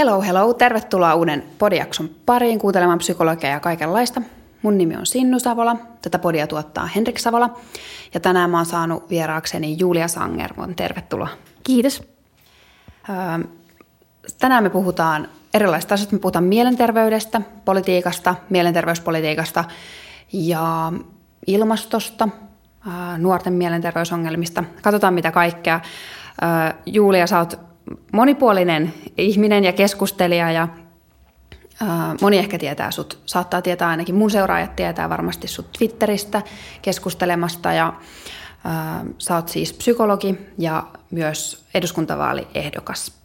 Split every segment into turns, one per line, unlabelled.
Hello, hello. Tervetuloa uuden podiakson pariin kuuntelemaan psykologiaa ja kaikenlaista. Mun nimi on Sinnu Savola. Tätä podia tuottaa Henrik Savola. Ja tänään mä oon saanut vieraakseni Julia Sanger. Tervetuloa.
Kiitos.
Öö, tänään me puhutaan erilaisista asioista. Me puhutaan mielenterveydestä, politiikasta, mielenterveyspolitiikasta ja ilmastosta, nuorten mielenterveysongelmista. Katsotaan mitä kaikkea. Julia, sä oot monipuolinen ihminen ja keskustelija ja moni ehkä tietää sut, saattaa tietää ainakin mun seuraajat tietää varmasti sut Twitteristä keskustelemasta ja sä oot siis psykologi ja myös eduskuntavaaliehdokas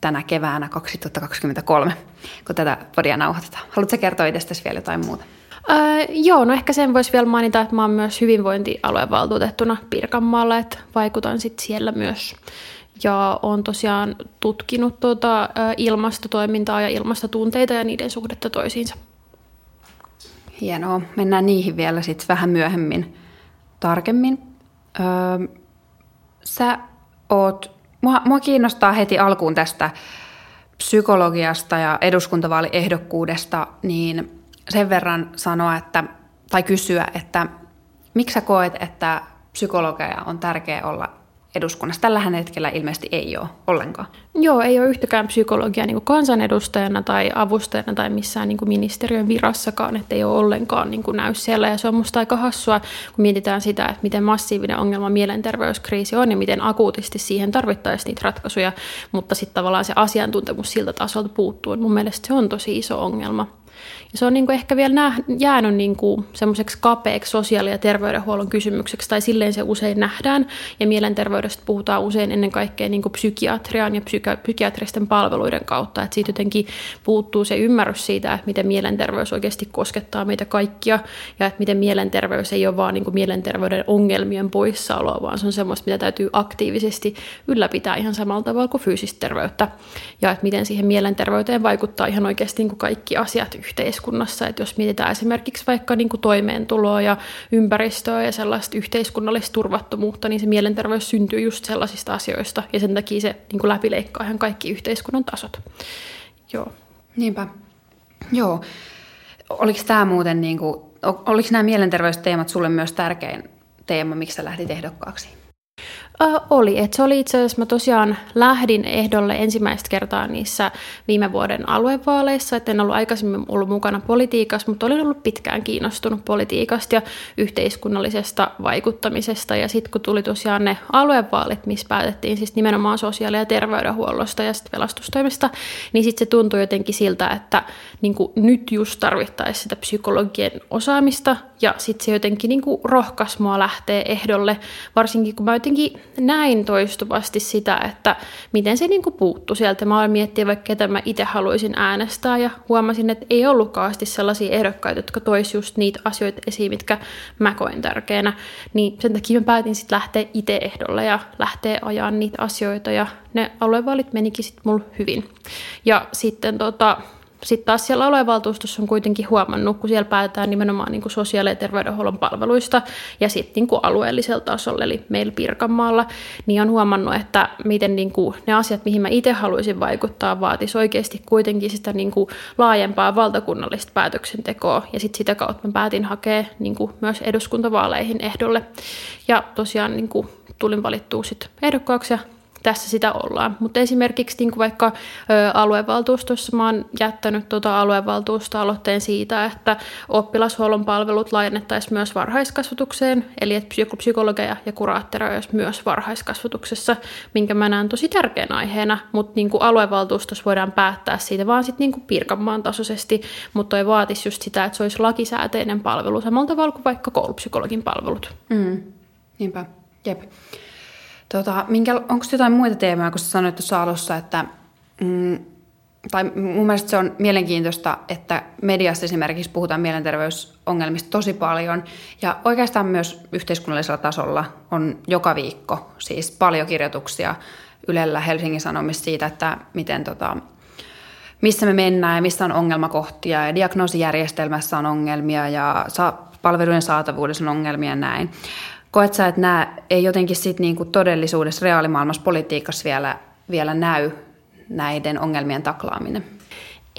tänä keväänä 2023, kun tätä podia nauhoitetaan. Haluatko kertoa itsestäsi vielä jotain muuta?
Öö, joo, no ehkä sen voisi vielä mainita, että mä oon myös hyvinvointialueen valtuutettuna Pirkanmaalla, että vaikutan sitten siellä myös. Ja olen tosiaan tutkinut tuota, ilmastotoimintaa ja ilmastotunteita ja niiden suhdetta toisiinsa.
Hienoa. Mennään niihin vielä sitten vähän myöhemmin tarkemmin. Öö, sä oot, mua, mua kiinnostaa heti alkuun tästä psykologiasta ja eduskuntavaaliehdokkuudesta, niin sen verran sanoa, että, tai kysyä, että miksi sä koet, että psykologia on tärkeä olla eduskunnassa. Tällä hetkellä ilmeisesti ei ole ollenkaan.
Joo, ei ole yhtäkään psykologia niin kansanedustajana tai avustajana tai missään niin ministeriön virassakaan, että ei ole ollenkaan niin näy siellä. Ja se on musta aika hassua, kun mietitään sitä, että miten massiivinen ongelma mielenterveyskriisi on ja miten akuutisti siihen tarvittaisiin niitä ratkaisuja, mutta sitten tavallaan se asiantuntemus siltä tasolta puuttuu. Mun mielestä se on tosi iso ongelma. Ja se on niin kuin ehkä vielä nä- jäänyt niin kuin semmoiseksi kapeaksi sosiaali- ja terveydenhuollon kysymykseksi, tai silleen se usein nähdään. Ja mielenterveydestä puhutaan usein ennen kaikkea niin kuin psykiatrian ja psyki- psykiatristen palveluiden kautta. Että siitä jotenkin puuttuu se ymmärrys siitä, että miten mielenterveys oikeasti koskettaa meitä kaikkia, ja että miten mielenterveys ei ole vaan niin kuin mielenterveyden ongelmien poissaoloa, vaan se on semmoista, mitä täytyy aktiivisesti ylläpitää ihan samalla tavalla kuin fyysistä terveyttä. Ja että miten siihen mielenterveyteen vaikuttaa ihan oikeasti niin kuin kaikki asiat yhteiskunnassa. Että jos mietitään esimerkiksi vaikka niin kuin toimeentuloa ja ympäristöä ja sellaista yhteiskunnallista turvattomuutta, niin se mielenterveys syntyy just sellaisista asioista ja sen takia se niin kuin läpileikkaa ihan kaikki yhteiskunnan tasot. Joo.
Niinpä. Joo. Oliko tämä muuten, niin kuin, oliko nämä mielenterveysteemat sulle myös tärkein teema, miksi sä lähdit ehdokkaaksi?
Äh, oli. Et se oli itse asiassa, mä tosiaan lähdin ehdolle ensimmäistä kertaa niissä viime vuoden aluevaaleissa, että en ollut aikaisemmin ollut mukana politiikassa, mutta olin ollut pitkään kiinnostunut politiikasta ja yhteiskunnallisesta vaikuttamisesta. Ja sitten kun tuli tosiaan ne aluevaalit, missä päätettiin siis nimenomaan sosiaali- ja terveydenhuollosta ja sitten pelastustoimesta, niin sitten se tuntui jotenkin siltä, että niin nyt just tarvittaisiin sitä psykologien osaamista ja sitten se jotenkin niin rohkaisi mua lähteä ehdolle, varsinkin kun mä jotenkin näin toistuvasti sitä, että miten se niin puuttu sieltä. Mä aloin miettiä vaikka ketä mä itse haluaisin äänestää ja huomasin, että ei ollutkaan sellaisia ehdokkaita, jotka tois just niitä asioita esiin, mitkä mä koen tärkeänä. Niin sen takia mä päätin sitten lähteä itse ehdolle ja lähteä ajaa niitä asioita ja ne aluevaalit menikin sitten mulle hyvin. Ja sitten tota, sitten taas siellä aluevaltuustossa on kuitenkin huomannut, kun siellä päätetään nimenomaan niin kuin sosiaali- ja terveydenhuollon palveluista ja sitten niin kuin alueellisella tasolla, eli meillä Pirkanmaalla, niin on huomannut, että miten niin kuin ne asiat, mihin mä itse haluaisin vaikuttaa, vaatisi oikeasti kuitenkin sitä niin kuin laajempaa valtakunnallista päätöksentekoa. Ja sitten sitä kautta mä päätin hakea niin kuin myös eduskuntavaaleihin ehdolle. Ja tosiaan niin kuin tulin valittua sitten ehdokkaaksi ja tässä sitä ollaan. Mutta esimerkiksi niin kuin vaikka ö, aluevaltuustossa mä oon jättänyt tuota aluevaltuusto-aloitteen siitä, että oppilashuollon palvelut laajennettaisiin myös varhaiskasvatukseen, eli että psykologeja ja kuraattoreja olisi myös varhaiskasvatuksessa, minkä mä näen tosi tärkeänä aiheena, mutta niin kuin aluevaltuustossa voidaan päättää siitä vaan sitten niin kuin Pirkanmaan tasoisesti, mutta toi vaatisi just sitä, että se olisi lakisääteinen palvelu samalla tavalla kuin vaikka koulupsykologin palvelut.
Mm. Niinpä, jep. Tota, minkä, onko jotain muita teemoja, kun sanoit tuossa alussa, että mm, tai mun mielestä se on mielenkiintoista, että mediassa esimerkiksi puhutaan mielenterveysongelmista tosi paljon. Ja oikeastaan myös yhteiskunnallisella tasolla on joka viikko siis paljon kirjoituksia Ylellä Helsingin Sanomissa siitä, että miten tota, missä me mennään ja missä on ongelmakohtia ja diagnoosijärjestelmässä on ongelmia ja palvelujen saatavuudessa on ongelmia ja näin. Koet sä, että nämä ei jotenkin sit niinku todellisuudessa reaalimaailmassa politiikassa vielä, vielä näy näiden ongelmien taklaaminen?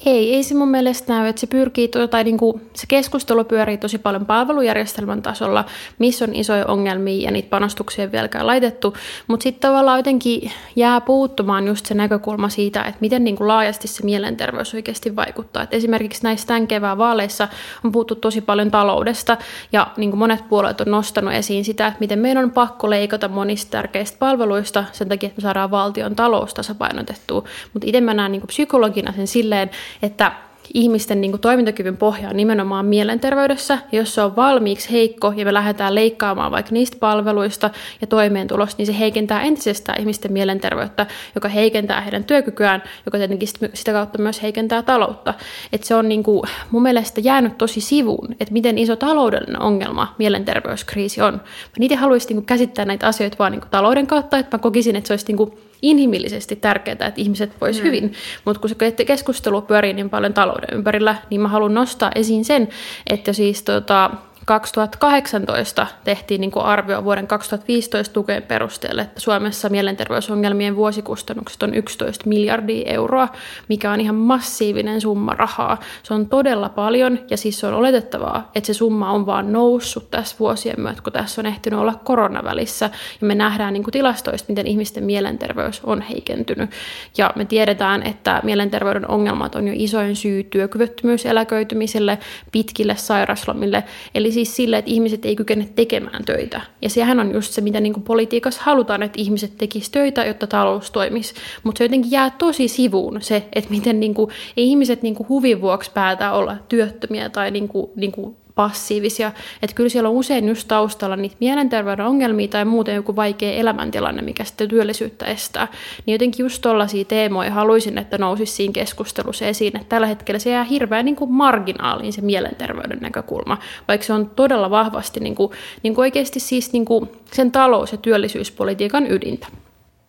Ei, ei se mun mielestä näy, että se pyrkii, tai niin kuin, se keskustelu pyörii tosi paljon palvelujärjestelmän tasolla, missä on isoja ongelmia ja niitä panostuksia vieläkään laitettu, mutta sitten tavallaan jotenkin jää puuttumaan just se näkökulma siitä, että miten niin kuin laajasti se mielenterveys oikeasti vaikuttaa. Et esimerkiksi näissä tämän kevään vaaleissa on puhuttu tosi paljon taloudesta ja niin kuin monet puolueet on nostanut esiin sitä, että miten meidän on pakko leikata monista tärkeistä palveluista sen takia, että me saadaan valtion talous tasapainotettua, mutta itse mä näen niin kuin psykologina sen silleen, että ihmisten niin kuin, toimintakyvyn pohja on nimenomaan mielenterveydessä. Jos se on valmiiksi heikko ja me lähdetään leikkaamaan vaikka niistä palveluista ja toimeentulosta, niin se heikentää entisestään ihmisten mielenterveyttä, joka heikentää heidän työkykyään, joka tietenkin sitä kautta myös heikentää taloutta. Et se on niin kuin, mun mielestä jäänyt tosi sivuun, että miten iso taloudellinen ongelma mielenterveyskriisi on. Mä niitä haluaisin niin kuin, käsittää näitä asioita vaan niin kuin, talouden kautta, että mä kokisin, että se olisi niin kuin, inhimillisesti tärkeää, että ihmiset vois mm. hyvin. Mutta kun se keskustelu pyörii niin paljon talouden ympärillä, niin mä haluan nostaa esiin sen, että siis tota, 2018 tehtiin niin kuin arvio vuoden 2015 tukeen perusteelle, että Suomessa mielenterveysongelmien vuosikustannukset on 11 miljardia euroa, mikä on ihan massiivinen summa rahaa. Se on todella paljon ja siis se on oletettavaa, että se summa on vaan noussut tässä vuosien myötä, kun tässä on ehtinyt olla koronavälissä ja me nähdään niin kuin tilastoista, miten ihmisten mielenterveys on heikentynyt. Ja me tiedetään, että mielenterveyden ongelmat on jo isoin syy työkyvyttömyyseläköitymiselle, pitkille sairaslomille, eli siis sille, että ihmiset ei kykene tekemään töitä. Ja sehän on just se, mitä niin kuin politiikassa halutaan, että ihmiset tekisivät töitä, jotta talous toimisi. Mutta se jotenkin jää tosi sivuun se, että miten niin kuin, ei ihmiset niin kuin huvin vuoksi päätä olla työttömiä tai niin kuin, niin kuin passiivisia. Että kyllä siellä on usein just taustalla niitä mielenterveyden ongelmia tai muuten joku vaikea elämäntilanne, mikä sitten työllisyyttä estää. Niin jotenkin just tollaisia teemoja haluaisin, että nousisi siinä keskustelussa esiin, että tällä hetkellä se jää hirveän niin kuin marginaaliin se mielenterveyden näkökulma, vaikka se on todella vahvasti niin kuin, niin kuin oikeasti siis niin kuin sen talous- ja työllisyyspolitiikan ydintä.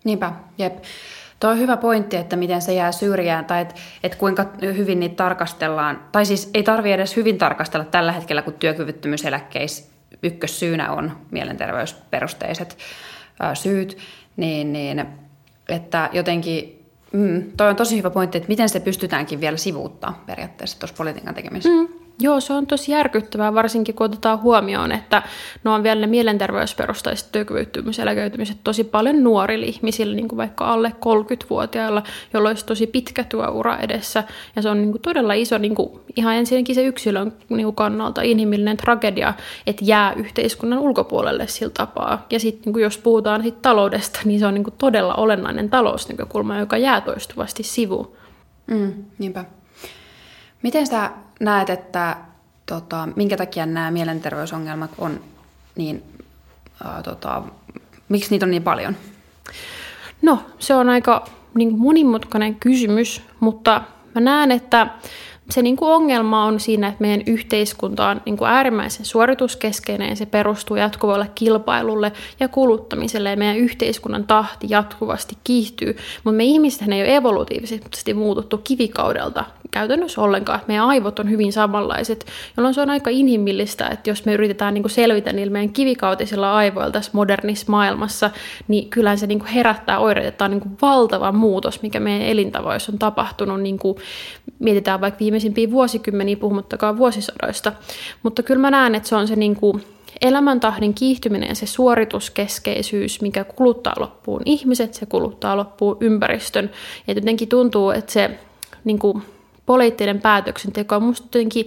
Niinpä, jep. Tuo on hyvä pointti, että miten se jää syrjään tai että et kuinka hyvin niitä tarkastellaan. Tai siis ei tarvi edes hyvin tarkastella tällä hetkellä, kun työkyvyttömyyseläkkeis ykkössyynä on mielenterveysperusteiset ää, syyt, niin, niin että jotenkin mm, toi on tosi hyvä pointti, että miten se pystytäänkin vielä sivuuttaa periaatteessa tuossa politiikan tekemisessä. Mm.
Joo, se on tosi järkyttävää, varsinkin kun otetaan huomioon, että ne on vielä ne mielenterveysperustaiset työkyvyttömyyseläköitymiset tosi paljon nuorille ihmisille, niin kuin vaikka alle 30-vuotiailla, joilla olisi tosi pitkä työura edessä. Ja se on niin kuin todella iso, niin kuin, ihan ensinnäkin se yksilön niin kuin kannalta inhimillinen tragedia, että jää yhteiskunnan ulkopuolelle sillä tapaa. Ja sitten niin jos puhutaan sit taloudesta, niin se on niin kuin todella olennainen talousnäkökulma, joka jää toistuvasti sivuun.
Mm, niinpä. Miten sä näet, että tota, minkä takia nämä mielenterveysongelmat on niin, ää, tota, miksi niitä on niin paljon?
No, se on aika niin monimutkainen kysymys, mutta mä näen, että se niin kuin ongelma on siinä, että meidän yhteiskunta on niin kuin äärimmäisen suorituskeskeinen ja se perustuu jatkuvalle kilpailulle ja kuluttamiselle ja meidän yhteiskunnan tahti jatkuvasti kiihtyy, mutta me ihmiset ei ole evolutiivisesti muututtu kivikaudelta käytännössä ollenkaan. Meidän aivot on hyvin samanlaiset, jolloin se on aika inhimillistä, että jos me yritetään niin kuin selvitä niillä meidän kivikautisilla aivoilla tässä modernissa maailmassa, niin kyllähän se niin kuin herättää oireita. Tämä on niin kuin valtava muutos, mikä meidän elintavoissa on tapahtunut. Niin kuin mietitään vaikka viimeisimpiä vuosikymmeniä, puhumattakaan vuosisadoista. Mutta kyllä mä näen, että se on se niin kuin elämäntahdin kiihtyminen ja se suorituskeskeisyys, mikä kuluttaa loppuun ihmiset, se kuluttaa loppuun ympäristön. Ja jotenkin tuntuu, että se niin kuin, poliittinen päätöksenteko on musta jotenkin,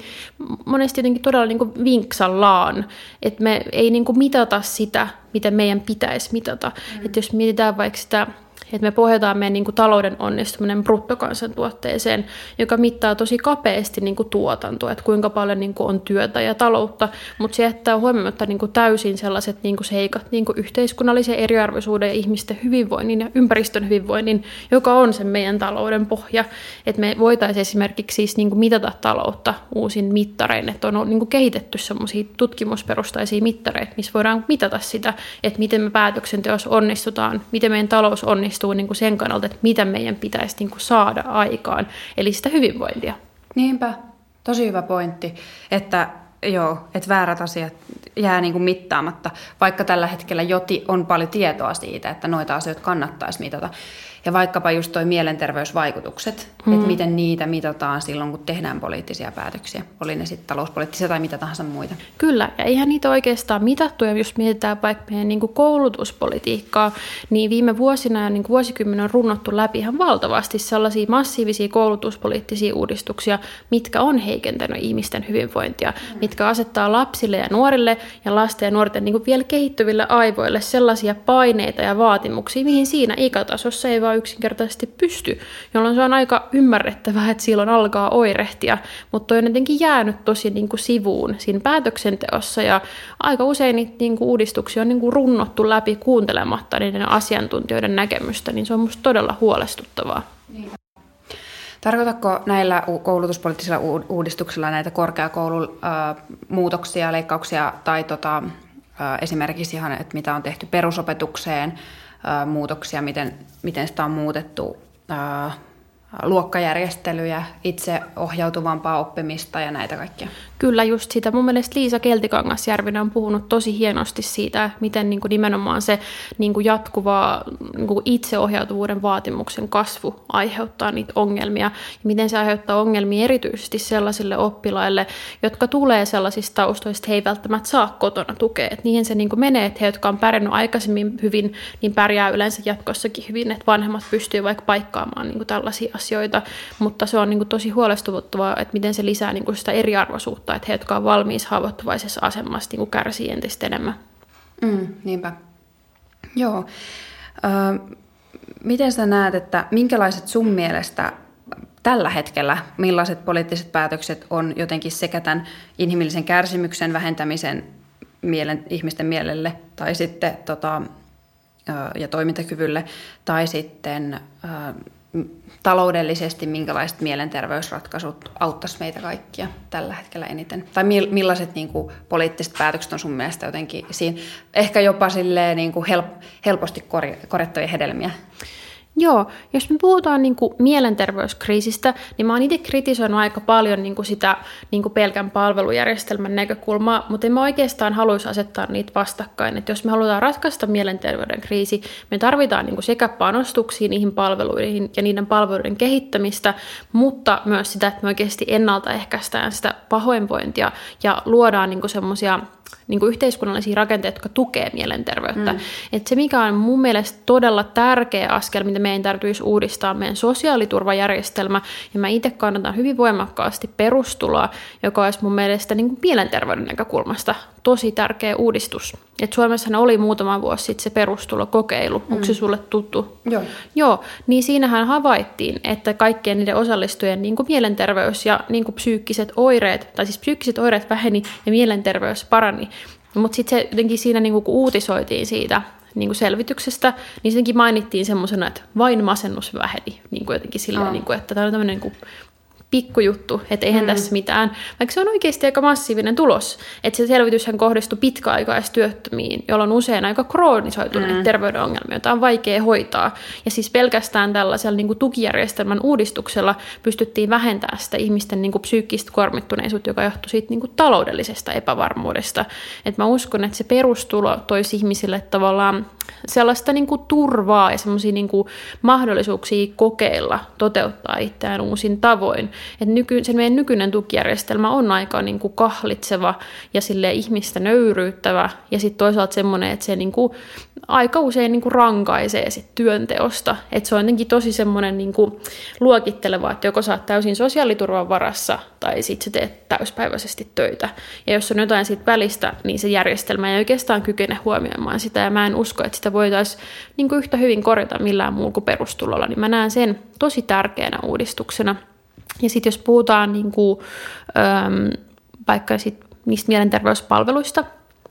monesti jotenkin todella niin kuin vinksallaan, että me ei niin kuin mitata sitä, mitä meidän pitäisi mitata. Mm. Että jos mietitään vaikka sitä että me pohjataan meidän niin kuin, talouden onnistuminen bruttokansantuotteeseen, joka mittaa tosi kapeasti niin kuin, tuotantoa, että kuinka paljon niin kuin, on työtä ja taloutta, mutta se jättää huomioimatta niin täysin sellaiset niin kuin, seikat, niin kuin, yhteiskunnallisen eriarvoisuuden ja ihmisten hyvinvoinnin ja ympäristön hyvinvoinnin, joka on sen meidän talouden pohja. Että me voitaisiin esimerkiksi siis, niin kuin, mitata taloutta uusin mittarein, että on niin kuin, kehitetty sellaisia tutkimusperustaisia mittareita, missä voidaan mitata sitä, että miten me päätöksenteossa onnistutaan, miten meidän talous onnistuu, onnistuu niin kuin sen kannalta, että mitä meidän pitäisi niin kuin saada aikaan, eli sitä hyvinvointia.
Niinpä, tosi hyvä pointti, että joo, että väärät asiat jää niin kuin mittaamatta, vaikka tällä hetkellä jo on paljon tietoa siitä, että noita asioita kannattaisi mitata. Ja vaikkapa just toi mielenterveysvaikutukset, mm. että miten niitä mitataan silloin, kun tehdään poliittisia päätöksiä. Oli ne sitten talouspoliittisia tai mitä tahansa muita.
Kyllä, ja eihän niitä oikeastaan mitattu. Ja jos mietitään vaikka meidän niin koulutuspolitiikkaa, niin viime vuosina ja niin vuosikymmenen on runnottu läpi ihan valtavasti sellaisia massiivisia koulutuspoliittisia uudistuksia, mitkä on heikentänyt ihmisten hyvinvointia, mm. mitkä asettaa lapsille ja nuorille ja lasten ja nuorten niin kuin vielä kehittyville aivoille sellaisia paineita ja vaatimuksia, mihin siinä ikätasossa ei vaan yksinkertaisesti pysty, jolloin se on aika ymmärrettävää, että silloin alkaa oirehtia, mutta on jotenkin jäänyt tosi niin kuin sivuun siinä päätöksenteossa ja aika usein niitä niin kuin uudistuksia on niin kuin runnottu läpi kuuntelematta niiden asiantuntijoiden näkemystä, niin se on minusta todella huolestuttavaa.
Tarkoitatko näillä koulutuspoliittisilla uudistuksilla näitä korkeakoulumuutoksia, leikkauksia tai tota, esimerkiksi ihan, että mitä on tehty perusopetukseen, muutoksia, miten, miten sitä on muutettu luokkajärjestelyjä, itse ohjautuvampaa oppimista ja näitä kaikkia.
Kyllä just sitä. Mun mielestä Liisa Keltikangasjärvinen on puhunut tosi hienosti siitä, miten niin kuin nimenomaan se niin kuin jatkuva niin kuin itseohjautuvuuden vaatimuksen kasvu aiheuttaa niitä ongelmia. Ja miten se aiheuttaa ongelmia erityisesti sellaisille oppilaille, jotka tulee sellaisista taustoista, että he ei välttämättä saa kotona tukea. Et niihin se niin kuin menee, että he, jotka on pärjännyt aikaisemmin hyvin, niin pärjää yleensä jatkossakin hyvin, että vanhemmat pystyy vaikka paikkaamaan niin kuin tällaisia asioita. Mutta se on niin kuin tosi huolestuttavaa, että miten se lisää niin kuin sitä eriarvoisuutta mutta että he, jotka on valmiis haavoittuvaisessa asemassa, niin kärsii entistä enemmän.
Mm, niinpä. Joo. Ö, miten sä näet, että minkälaiset sun mielestä tällä hetkellä, millaiset poliittiset päätökset on jotenkin sekä tämän inhimillisen kärsimyksen vähentämisen mielen, ihmisten mielelle tai sitten tota, ja toimintakyvylle tai sitten taloudellisesti minkälaiset mielenterveysratkaisut auttaisi meitä kaikkia tällä hetkellä eniten? Tai millaiset niin kuin, poliittiset päätökset on sun mielestä jotenkin siinä, ehkä jopa silleen, niin kuin help, helposti korjattavia hedelmiä?
Joo, jos me puhutaan niin kuin mielenterveyskriisistä, niin mä oon itse kritisoinut aika paljon niin kuin sitä niin kuin pelkän palvelujärjestelmän näkökulmaa, mutta en mä oikeastaan haluaisi asettaa niitä vastakkain. Että jos me halutaan ratkaista mielenterveyden kriisi, me tarvitaan niin kuin sekä panostuksia niihin palveluihin ja niiden palveluiden kehittämistä, mutta myös sitä, että me oikeasti ennaltaehkäistään sitä pahoinvointia ja luodaan niin semmoisia niin kuin yhteiskunnallisia rakenteita, jotka tukee mielenterveyttä. Mm. Et se, mikä on mun mielestä todella tärkeä askel, mitä meidän täytyisi uudistaa, meidän sosiaaliturvajärjestelmä, ja mä itse kannatan hyvin voimakkaasti perustuloa, joka olisi mun mielestä niin kuin mielenterveyden näkökulmasta tosi tärkeä uudistus. Et Suomessahan oli muutama vuosi sitten se perustulokokeilu. Mm. Onko se sulle tuttu?
Joo.
Joo, niin siinähän havaittiin, että kaikkien niiden osallistujien niin kuin mielenterveys ja niin kuin psyykkiset oireet, tai siis psyykkiset oireet väheni ja mielenterveys parani. Mutta sitten se jotenkin siinä niin kuin, kun uutisoitiin siitä niin kuin selvityksestä, niin senkin mainittiin semmoisena, että vain masennus väheni. Niin kuin jotenkin sillä, oh. niin kuin, että tämä on tämmöinen niin pikkujuttu, että eihän mm. tässä mitään, vaikka se on oikeasti aika massiivinen tulos, että se selvityshän kohdistui pitkäaikaistyöttömiin, jolloin on usein aika kroonisoituneita mm. terveyden ongelmia, joita on vaikea hoitaa. Ja siis pelkästään tällaisella niin kuin tukijärjestelmän uudistuksella pystyttiin vähentämään sitä ihmisten niin kuin psyykkistä kuormittuneisuutta, joka johtui siitä niin kuin taloudellisesta epävarmuudesta. Et mä uskon, että se perustulo toisi ihmisille tavallaan sellaista niin kuin turvaa ja semmoisia niin mahdollisuuksia kokeilla, toteuttaa itseään uusin tavoin. Et nyky, se meidän nykyinen tukijärjestelmä on aika niin kuin kahlitseva ja sille ihmistä nöyryyttävä ja sitten toisaalta semmoinen, että se niin kuin aika usein niin kuin rankaisee sit työnteosta. Että se on jotenkin tosi semmoinen niin kuin luokitteleva, että joko sä oot täysin sosiaaliturvan varassa tai sitten sä teet täyspäiväisesti töitä. Ja jos on jotain siitä välistä, niin se järjestelmä ei oikeastaan kykene huomioimaan sitä ja mä en usko, että sitä voitaisiin niin yhtä hyvin korjata millään muulla kuin perustulolla, niin mä näen sen tosi tärkeänä uudistuksena. Ja sitten jos puhutaan niin kuin, äm, vaikka sit niistä mielenterveyspalveluista,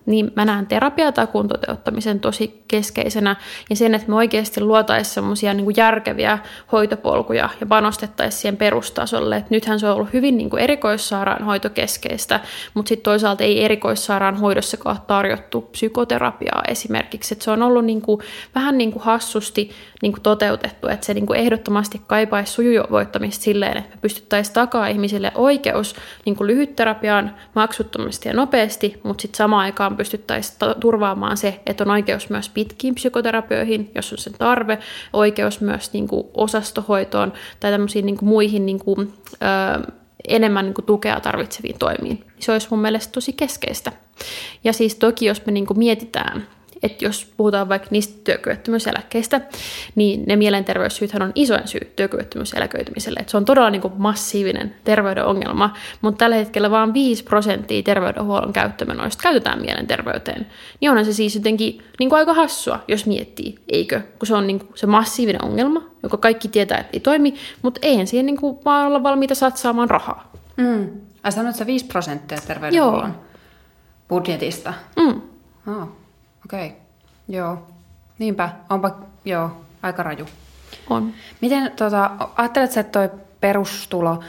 niin mä näen terapiatakuun toteuttamisen tosi keskeisenä ja sen, että me oikeasti luotaisiin semmoisia niin järkeviä hoitopolkuja ja panostettaisiin siihen perustasolle. Et nythän se on ollut hyvin niin kuin erikoissairaanhoitokeskeistä, mutta sitten toisaalta ei erikoissairaanhoidossakaan tarjottu psykoterapiaa esimerkiksi. Et se on ollut niin kuin, vähän niin kuin hassusti niin kuin toteutettu, että se niin kuin ehdottomasti kaipaisi sujuvoittamista silleen, että me pystyttäisiin takaa ihmisille oikeus niin kuin lyhytterapiaan maksuttomasti ja nopeasti, mutta sitten samaan aikaan pystyttäisiin turvaamaan se, että on oikeus myös pitkiin psykoterapioihin, jos on sen tarve, oikeus myös niin kuin osastohoitoon tai tämmöisiin niin kuin muihin niin kuin, ö, enemmän niin kuin tukea tarvitseviin toimiin. Se olisi mun mielestä tosi keskeistä. Ja siis toki, jos me niin kuin mietitään että jos puhutaan vaikka niistä työkyvyttömyyseläkkeistä, niin ne mielenterveyssyythän on isoin syy työkyvyttömyyseläköitymiselle. Et se on todella niin kuin massiivinen terveyden ongelma, mutta tällä hetkellä vain 5 prosenttia terveydenhuollon käyttömenoista käytetään mielenterveyteen. Niin onhan se siis jotenkin niin kuin aika hassua, jos miettii, eikö? Kun se on niin kuin se massiivinen ongelma, joka kaikki tietää, että ei toimi, mutta eihän siihen niin kuin vaan olla valmiita satsaamaan rahaa.
Mm. Ai sanoit se 5 prosenttia terveydenhuollon Joo. budjetista? Mm. Oh. Okei, okay. joo. Niinpä, onpa joo, aika raju.
On.
Miten, tota, ajattelet että toi perustulo,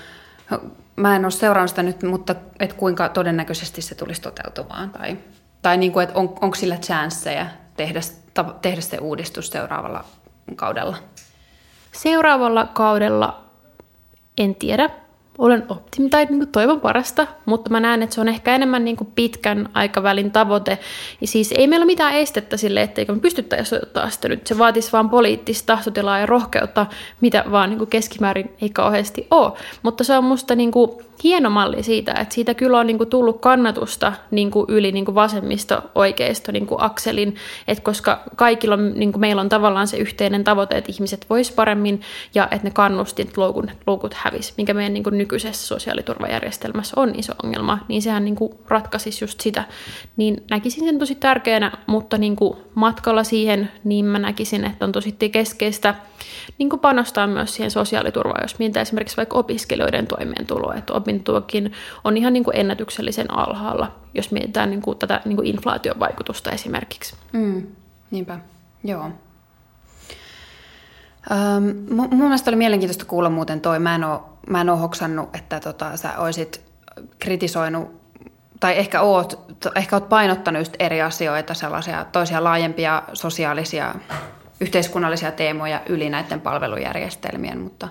mä en ole seurannut sitä nyt, mutta et kuinka todennäköisesti se tulisi toteutumaan? Tai, tai niin kuin, että on, onko sillä chanceja tehdä, tehdä se uudistus seuraavalla kaudella?
Seuraavalla kaudella en tiedä olen optimi tai niin kuin toivon parasta, mutta mä näen, että se on ehkä enemmän niin kuin pitkän aikavälin tavoite. Ja siis ei meillä ole mitään estettä sille, etteikö me pystyttäisi ottaa sitä nyt. Se vaatisi vaan poliittista tahtotilaa ja rohkeutta, mitä vaan niin kuin keskimäärin ei kauheasti ole. Mutta se on musta niin kuin hieno malli siitä, että siitä kyllä on niin kuin tullut kannatusta niin kuin yli niin kuin vasemmisto-oikeisto niin kuin akselin, että koska kaikilla on, niin kuin meillä on tavallaan se yhteinen tavoite, että ihmiset vois paremmin ja että ne kannustit, loukut, loukut hävis, mikä meidän niin kuin nykyisessä sosiaaliturvajärjestelmässä on iso ongelma, niin sehän niin kuin ratkaisisi just sitä. Niin näkisin sen tosi tärkeänä, mutta niin kuin matkalla siihen, niin mä näkisin, että on tosi keskeistä niin kuin panostaa myös siihen sosiaaliturvaan, jos mietitään esimerkiksi vaikka opiskelijoiden toimeentuloa, että opintotuokin on ihan niin kuin ennätyksellisen alhaalla, jos mietitään niin kuin tätä niin kuin inflaation vaikutusta esimerkiksi.
Mm, niinpä, joo. Um, mun mielestä oli mielenkiintoista kuulla muuten toi. Mä en ole, mä en ole hoksannut, että tota, sä olisit kritisoinut, tai ehkä oot, ehkä oot painottanut just eri asioita, sellaisia toisia laajempia sosiaalisia, yhteiskunnallisia teemoja yli näiden palvelujärjestelmien, mutta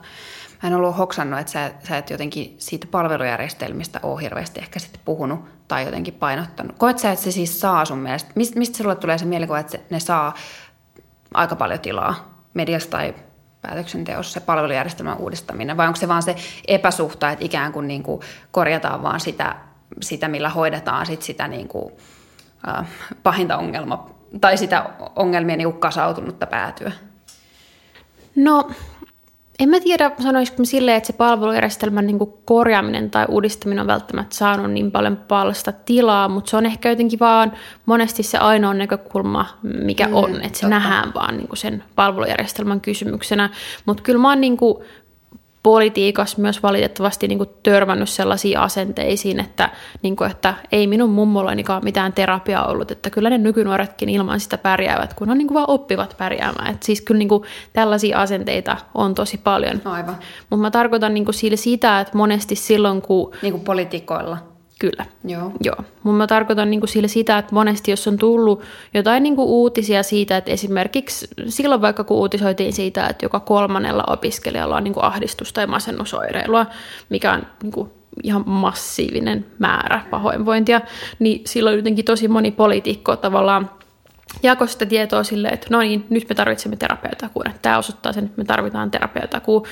mä en ollut hoksannut, että sä, sä et jotenkin siitä palvelujärjestelmistä ole hirveästi ehkä sitten puhunut tai jotenkin painottanut. Koet sä, että se siis saa sun mielestä, mistä, sulle tulee se mielikuva, että ne saa aika paljon tilaa mediasta tai päätöksenteossa se palvelujärjestelmän uudistaminen, vai onko se vaan se epäsuhta, että ikään kuin, niin kuin korjataan vaan sitä, sitä, millä hoidetaan sit sitä niin kuin, äh, pahinta ongelmaa, tai sitä ongelmien niin kasautunutta päätyä?
No en mä tiedä, sanoisiko silleen, että se palvelujärjestelmän niin korjaaminen tai uudistaminen on välttämättä saanut niin paljon palsta tilaa, mutta se on ehkä jotenkin vaan monesti se ainoa näkökulma, mikä mm, on, että se totta. nähdään vaan niin sen palvelujärjestelmän kysymyksenä. Mutta kyllä mä oon niin politiikassa myös valitettavasti niin kuin törmännyt sellaisiin asenteisiin, että, niin kuin, että ei minun mummollanikaan mitään terapiaa ollut, että kyllä ne nykynuoretkin ilman sitä pärjäävät, kun on niin kuin vaan oppivat pärjäämään. Et siis kyllä niin kuin tällaisia asenteita on tosi paljon.
Aivan.
Mutta mä tarkoitan niin kuin sillä sitä, että monesti silloin kun...
Niin kuin politiikoilla.
Kyllä.
Joo.
Joo. Mun mä tarkoitan niin kuin sillä sitä, että monesti jos on tullut jotain niin kuin uutisia siitä, että esimerkiksi silloin vaikka kun uutisoitiin siitä, että joka kolmannella opiskelijalla on niin kuin ahdistus- tai masennusoireilua, mikä on niin kuin ihan massiivinen määrä pahoinvointia, niin silloin jotenkin tosi moni poliitikko tavallaan jakoi sitä tietoa silleen, että no niin, nyt me tarvitsemme terapeutakuun. Tämä osoittaa sen, että me tarvitaan terapeutakuun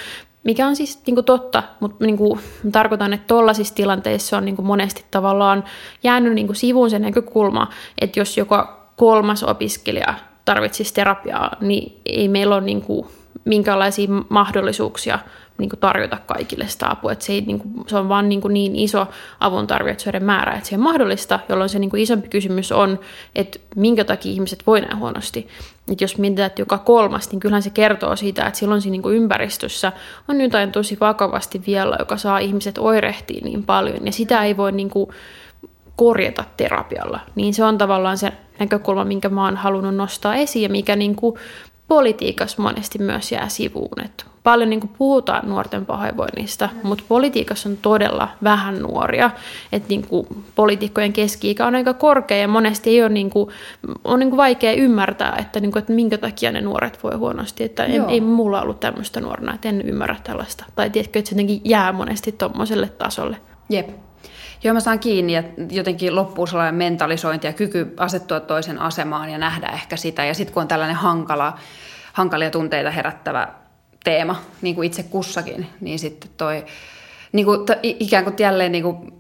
mikä on siis niin kuin totta, mutta niin kuin, tarkoitan, että tuollaisissa tilanteissa on niin kuin monesti tavallaan jäänyt niin kuin sivuun se näkökulma, että jos joka kolmas opiskelija tarvitsisi terapiaa, niin ei meillä ole niin kuin minkälaisia mahdollisuuksia niin kuin tarjota kaikille sitä apua. Että se, ei, niin kuin, se on vaan niin, kuin niin iso avun tarvitsijoiden määrä, että se on mahdollista, jolloin se niin kuin isompi kysymys on, että minkä takia ihmiset voi näin huonosti. Että jos mietitään, että joka kolmas, niin kyllähän se kertoo siitä, että silloin siinä niin kuin ympäristössä on jotain tosi vakavasti vielä, joka saa ihmiset oirehtiin niin paljon, ja sitä ei voi niin kuin korjata terapialla. Niin se on tavallaan se näkökulma, minkä mä oon halunnut nostaa esiin ja mikä niin kuin politiikassa monesti myös jää sivuun. Että paljon niin puhutaan nuorten pahoinvoinnista, mm. mutta politiikassa on todella vähän nuoria. Että niin kuin poliitikkojen keski-ikä on aika korkea ja monesti ei ole niin kuin, on niin kuin vaikea ymmärtää, että, niin kuin, että minkä takia ne nuoret voi huonosti. Että en, ei mulla ollut tämmöistä nuorena, että en ymmärrä tällaista. Tai tiedätkö, että se jotenkin jää monesti tuommoiselle tasolle.
Jep. Joo, mä saan kiinni, että jotenkin loppuu sellainen mentalisointi ja kyky asettua toisen asemaan ja nähdä ehkä sitä. Ja sitten kun on tällainen hankala, hankalia tunteita herättävä teema, niin kuin itse kussakin, niin sitten toi niin kuin, ikään kuin jälleen niin kuin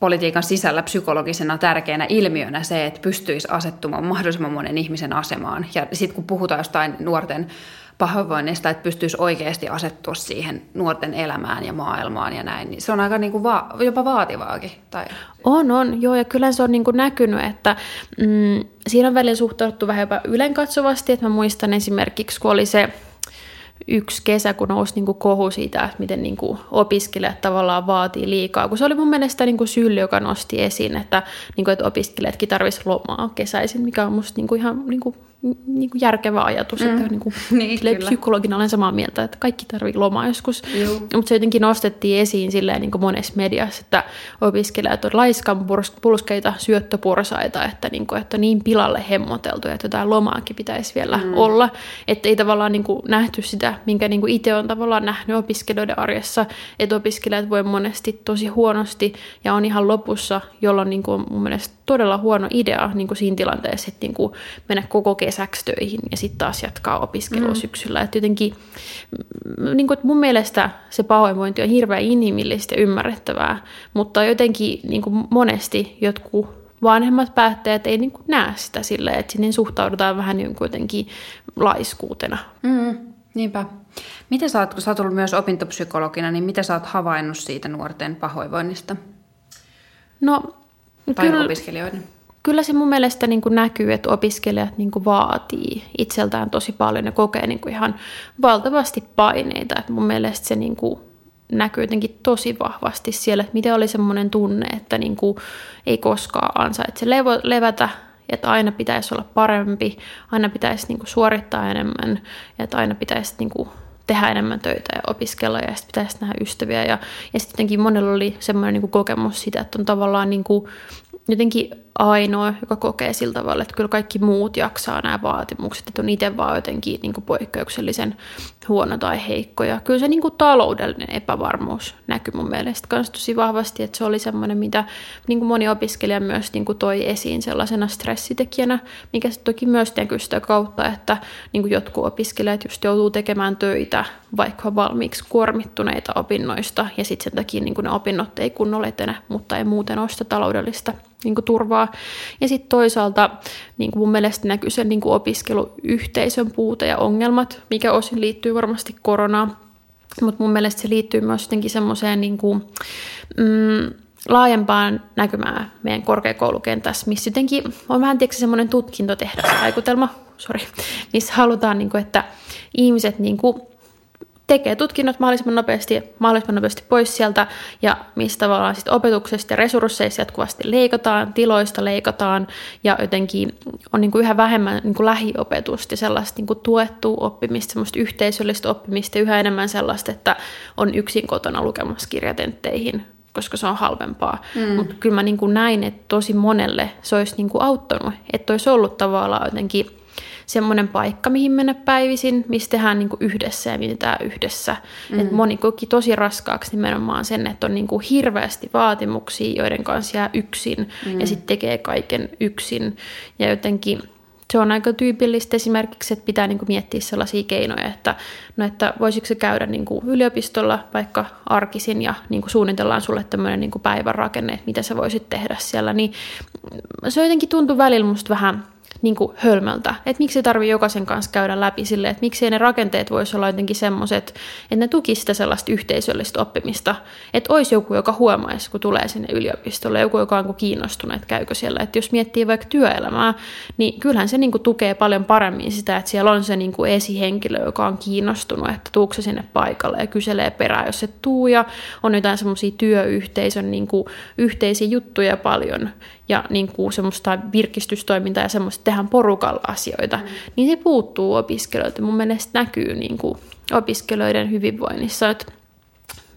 politiikan sisällä psykologisena tärkeänä ilmiönä se, että pystyisi asettumaan mahdollisimman monen ihmisen asemaan. Ja sitten kun puhutaan jostain nuorten pahoinvoinnista, että pystyisi oikeasti asettua siihen nuorten elämään ja maailmaan ja näin, niin se on aika niin kuin va- jopa vaativaakin. Tai...
On, on, joo, ja kyllä se on niin kuin näkynyt, että mm, siinä on välillä suhtauduttu vähän jopa ylenkatsovasti, että mä muistan esimerkiksi, kun oli se yksi kesä, kun nousi niin kuin kohu siitä, että miten niin kuin opiskelijat tavallaan vaatii liikaa. Kun se oli mun mielestä niin kuin Sylli, joka nosti esiin, että, niin kuin, että opiskelijatkin tarvitsisivat lomaa kesäisin, mikä on musta niin kuin ihan niin kuin niin kuin järkevä ajatus, mm. että niin kuin, niin, psykologina olen samaa mieltä, että kaikki tarvii lomaa joskus. Mutta se jotenkin nostettiin esiin silleen niin kuin monessa mediassa, että opiskelijat on laiskan pulskeita syöttöpursaita, että niin, kuin, että niin pilalle hemmoteltu, että jotain lomaakin pitäisi vielä mm. olla. Että ei tavallaan niin kuin nähty sitä, minkä niin kuin itse on tavallaan nähnyt opiskelijoiden arjessa, että opiskelijat voi monesti tosi huonosti ja on ihan lopussa, jolloin niin kuin mun mielestä todella huono idea niin kuin siinä tilanteessa, että niin kuin mennä koko kesäksi töihin ja sitten taas jatkaa opiskelua mm. syksyllä. Että jotenkin mm, niin kuin, että mun mielestä se pahoinvointi on hirveän inhimillistä ja ymmärrettävää, mutta jotenkin niin kuin monesti jotkut vanhemmat päättäjät ei niin kuin näe sitä silleen, että niin suhtaudutaan vähän niin kuitenkin laiskuutena.
Mm, niinpä. Miten sä oot, kun sä oot ollut myös opintopsykologina, niin mitä sä oot havainnut siitä nuorten pahoinvoinnista?
No
tai kyllä, opiskelijoiden?
Kyllä se mun mielestä niin kuin näkyy, että opiskelijat niin kuin vaatii itseltään tosi paljon ja kokee niin kuin ihan valtavasti paineita. Että mun mielestä se niin kuin näkyy jotenkin tosi vahvasti siellä, että miten oli semmoinen tunne, että niin kuin ei koskaan ansaitse levo, levätä, että aina pitäisi olla parempi, aina pitäisi niin kuin suorittaa enemmän, että aina pitäisi niin kuin tehdä enemmän töitä ja opiskella ja sitten pitäisi nähdä ystäviä. Ja, ja sitten monella oli semmoinen niin kuin kokemus siitä, että on tavallaan niin kuin, jotenkin ainoa, joka kokee sillä tavalla, että kyllä kaikki muut jaksaa nämä vaatimukset, että on itse vaan jotenkin niin kuin poikkeuksellisen huono tai heikko. Ja kyllä se niin kuin taloudellinen epävarmuus näkyy mun mielestä myös tosi vahvasti, että se oli semmoinen, mitä niin kuin moni opiskelija myös niin kuin toi esiin sellaisena stressitekijänä, mikä sitten toki myös näkyy sitä kautta, että niin kuin jotkut opiskelijat just joutuu tekemään töitä, vaikka valmiiksi kuormittuneita opinnoista, ja sitten sen takia niin kuin ne opinnot ei kunnolla etene, mutta ei muuten ole sitä taloudellista niin kuin turvaa. Ja sitten toisaalta niin kuin mun mielestä näkyy sen niin kuin opiskeluyhteisön puute ja ongelmat, mikä osin liittyy varmasti koronaan. Mutta mun mielestä se liittyy myös jotenkin semmoiseen niin kuin, mm, laajempaan näkymään meidän korkeakoulukentässä, missä jotenkin on vähän tietysti semmoinen tutkintotehdas-vaikutelma, sorry, missä halutaan, niin kuin, että ihmiset niin kuin, tekee tutkinnot mahdollisimman nopeasti, mahdollisimman nopeasti pois sieltä, ja mistä tavallaan sit opetuksesta ja resursseista jatkuvasti leikataan, tiloista leikataan, ja jotenkin on niin kuin yhä vähemmän niin kuin lähiopetusta ja sellaista niin kuin tuettua oppimista, semmoista yhteisöllistä oppimista, yhä enemmän sellaista, että on yksin kotona lukemassa kirjatentteihin, koska se on halvempaa. Mm. Mutta kyllä mä niin kuin näin, että tosi monelle se olisi niin kuin auttanut, että olisi ollut tavallaan jotenkin semmoinen paikka, mihin mennä päivisin, missä tehdään niin kuin yhdessä ja mietitään yhdessä. Mm. Et moni koki tosi raskaaksi nimenomaan sen, että on niin kuin hirveästi vaatimuksia, joiden kanssa jää yksin mm. ja sitten tekee kaiken yksin. Ja jotenkin se on aika tyypillistä esimerkiksi, että pitää niin kuin miettiä sellaisia keinoja, että, no, että voisiko se käydä niin kuin yliopistolla vaikka arkisin ja niin kuin suunnitellaan sulle tämmöinen niin kuin päivän rakenne, että mitä sä voisit tehdä siellä, niin se jotenkin tuntuu välillä musta vähän niin kuin hölmöltä. Että miksi tarvii jokaisen kanssa käydä läpi sille, että miksi ne rakenteet voisi olla jotenkin semmoiset, että ne tukisivat sitä sellaista yhteisöllistä oppimista. Että olisi joku, joka huomaisi, kun tulee sinne yliopistolle, joku, joka on kiinnostunut, että käykö siellä. Että jos miettii vaikka työelämää, niin kyllähän se niin kuin tukee paljon paremmin sitä, että siellä on se niin kuin esihenkilö, joka on kiinnostunut, että tuukse se sinne paikalle ja kyselee perään, jos se tuu ja on jotain semmoisia työyhteisön niin kuin yhteisiä juttuja paljon ja niin kuin semmoista virkistystoimintaa ja semmoista tehdään porukalla asioita, mm. niin se puuttuu opiskelijoilta. Mun mielestä näkyy niin kuin opiskelijoiden hyvinvoinnissa, että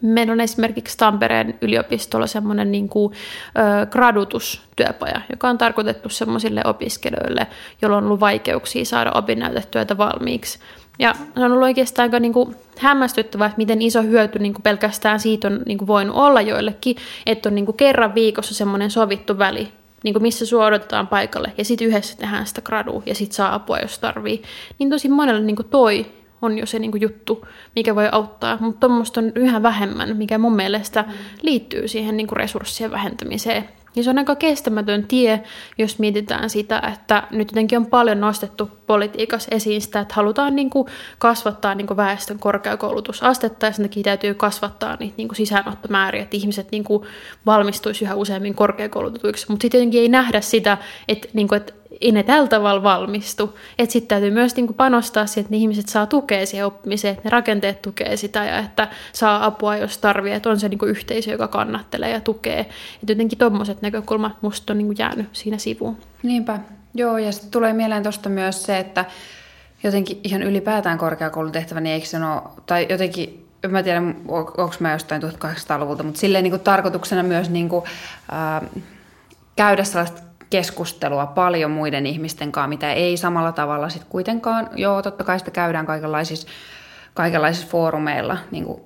Meillä on esimerkiksi Tampereen yliopistolla semmoinen niin kuin, ö, gradutustyöpaja, joka on tarkoitettu semmoisille opiskelijoille, joilla on ollut vaikeuksia saada opinnäytetyötä valmiiksi. Ja se on ollut oikeastaan aika niin kuin hämmästyttävää, että miten iso hyöty niin kuin pelkästään siitä on niin kuin voinut olla joillekin, että on niin kuin kerran viikossa semmoinen sovittu väli, niin kuin missä sua odotetaan paikalle, ja sitten yhdessä tehdään sitä gradua, ja sitten saa apua, jos tarvii. Niin tosi monelle niin kuin toi on jo se niin kuin juttu, mikä voi auttaa, mutta tuommoista on yhä vähemmän, mikä mun mielestä liittyy siihen niin kuin resurssien vähentämiseen. Ja se on aika kestämätön tie, jos mietitään sitä, että nyt jotenkin on paljon nostettu politiikassa esiin sitä, että halutaan niin kuin kasvattaa niin kuin väestön korkeakoulutusastetta ja sen takia täytyy kasvattaa niitä niin kuin sisäänottomääriä, että ihmiset niin kuin valmistuisi yhä useammin korkeakoulutetuiksi. Mutta sitten jotenkin ei nähdä sitä, että, niin kuin, että ei ne tällä tavalla valmistu. Että sitten täytyy myös niinku panostaa siihen, että ne ihmiset saa tukea siihen oppimiseen, että ne rakenteet tukee sitä ja että saa apua, jos tarvitsee, että on se niinku yhteisö, joka kannattelee ja tukee. Että jotenkin tuommoiset näkökulmat musta on niinku jäänyt siinä sivuun.
Niinpä, joo ja sitten tulee mieleen tuosta myös se, että jotenkin ihan ylipäätään korkeakoulutehtävä, niin eikö se ole, tai jotenkin en mä tiedä, onko mä jostain 1800-luvulta, mutta silleen niin kuin tarkoituksena myös niin kuin, äh, käydä sellaista keskustelua paljon muiden ihmisten kanssa, mitä ei samalla tavalla sitten kuitenkaan, joo totta kai sitä käydään kaikenlaisissa, kaikenlaisissa foorumeilla, niin kuin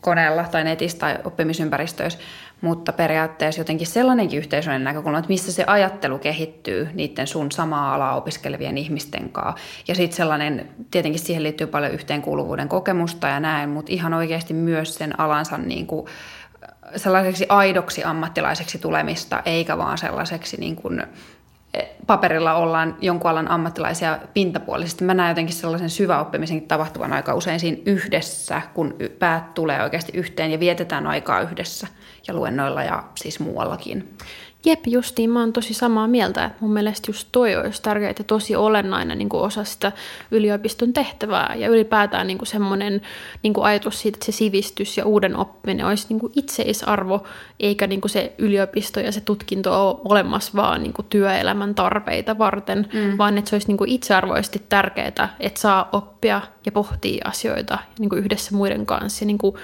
koneella tai netissä tai oppimisympäristöissä, mutta periaatteessa jotenkin sellainenkin yhteisöllinen näkökulma, että missä se ajattelu kehittyy niiden sun samaa alaa opiskelevien ihmisten kanssa. Ja sitten sellainen, tietenkin siihen liittyy paljon yhteenkuuluvuuden kokemusta ja näin, mutta ihan oikeasti myös sen alansa niin kuin, sellaiseksi aidoksi ammattilaiseksi tulemista, eikä vaan sellaiseksi niin kuin eh, paperilla ollaan jonkun alan ammattilaisia pintapuolisesti. Mä näen jotenkin sellaisen syväoppimisen tapahtuvan aika usein siinä yhdessä, kun päät tulee oikeasti yhteen ja vietetään aikaa yhdessä ja luennoilla ja siis muuallakin.
Jep, justiin, mä oon tosi samaa mieltä, että mun mielestä just toi olisi tärkeää ja tosi olennainen niin kuin osa sitä yliopiston tehtävää ja ylipäätään niin kuin semmoinen niin kuin ajatus siitä, että se sivistys ja uuden oppiminen olisi niin kuin itseisarvo, eikä niin kuin se yliopisto ja se tutkinto ole olemassa vaan niin kuin työelämän tarpeita varten, mm. vaan että se olisi niin kuin itsearvoisesti tärkeää, että saa oppia ja pohtia asioita niin kuin yhdessä muiden kanssa ja niin kuin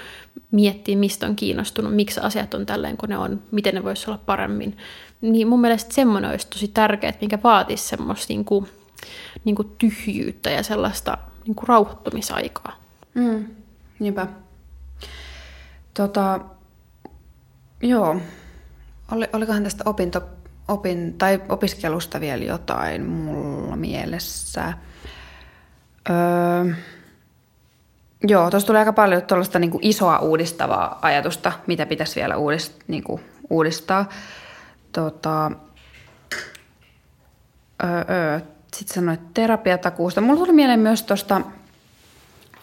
miettiä, mistä on kiinnostunut, miksi asiat on tälleen kuin ne on, miten ne voisi olla paremmin. Niin mun mielestä semmoinen olisi tosi tärkeää, mikä vaatisi semmoista niin kuin, niin kuin tyhjyyttä ja sellaista niin kuin rauhoittumisaikaa.
Mm, niinpä. Tota, joo. Oli, olikohan tästä opinto, opin, tai opiskelusta vielä jotain mulla mielessä? Öö, Joo, tuossa tulee aika paljon tuollaista niin isoa uudistavaa ajatusta, mitä pitäisi vielä uudist, niin kuin, uudistaa. Tota, öö, öö. Sitten sanoit terapiatakuusta. Mulla tuli mieleen myös tuosta,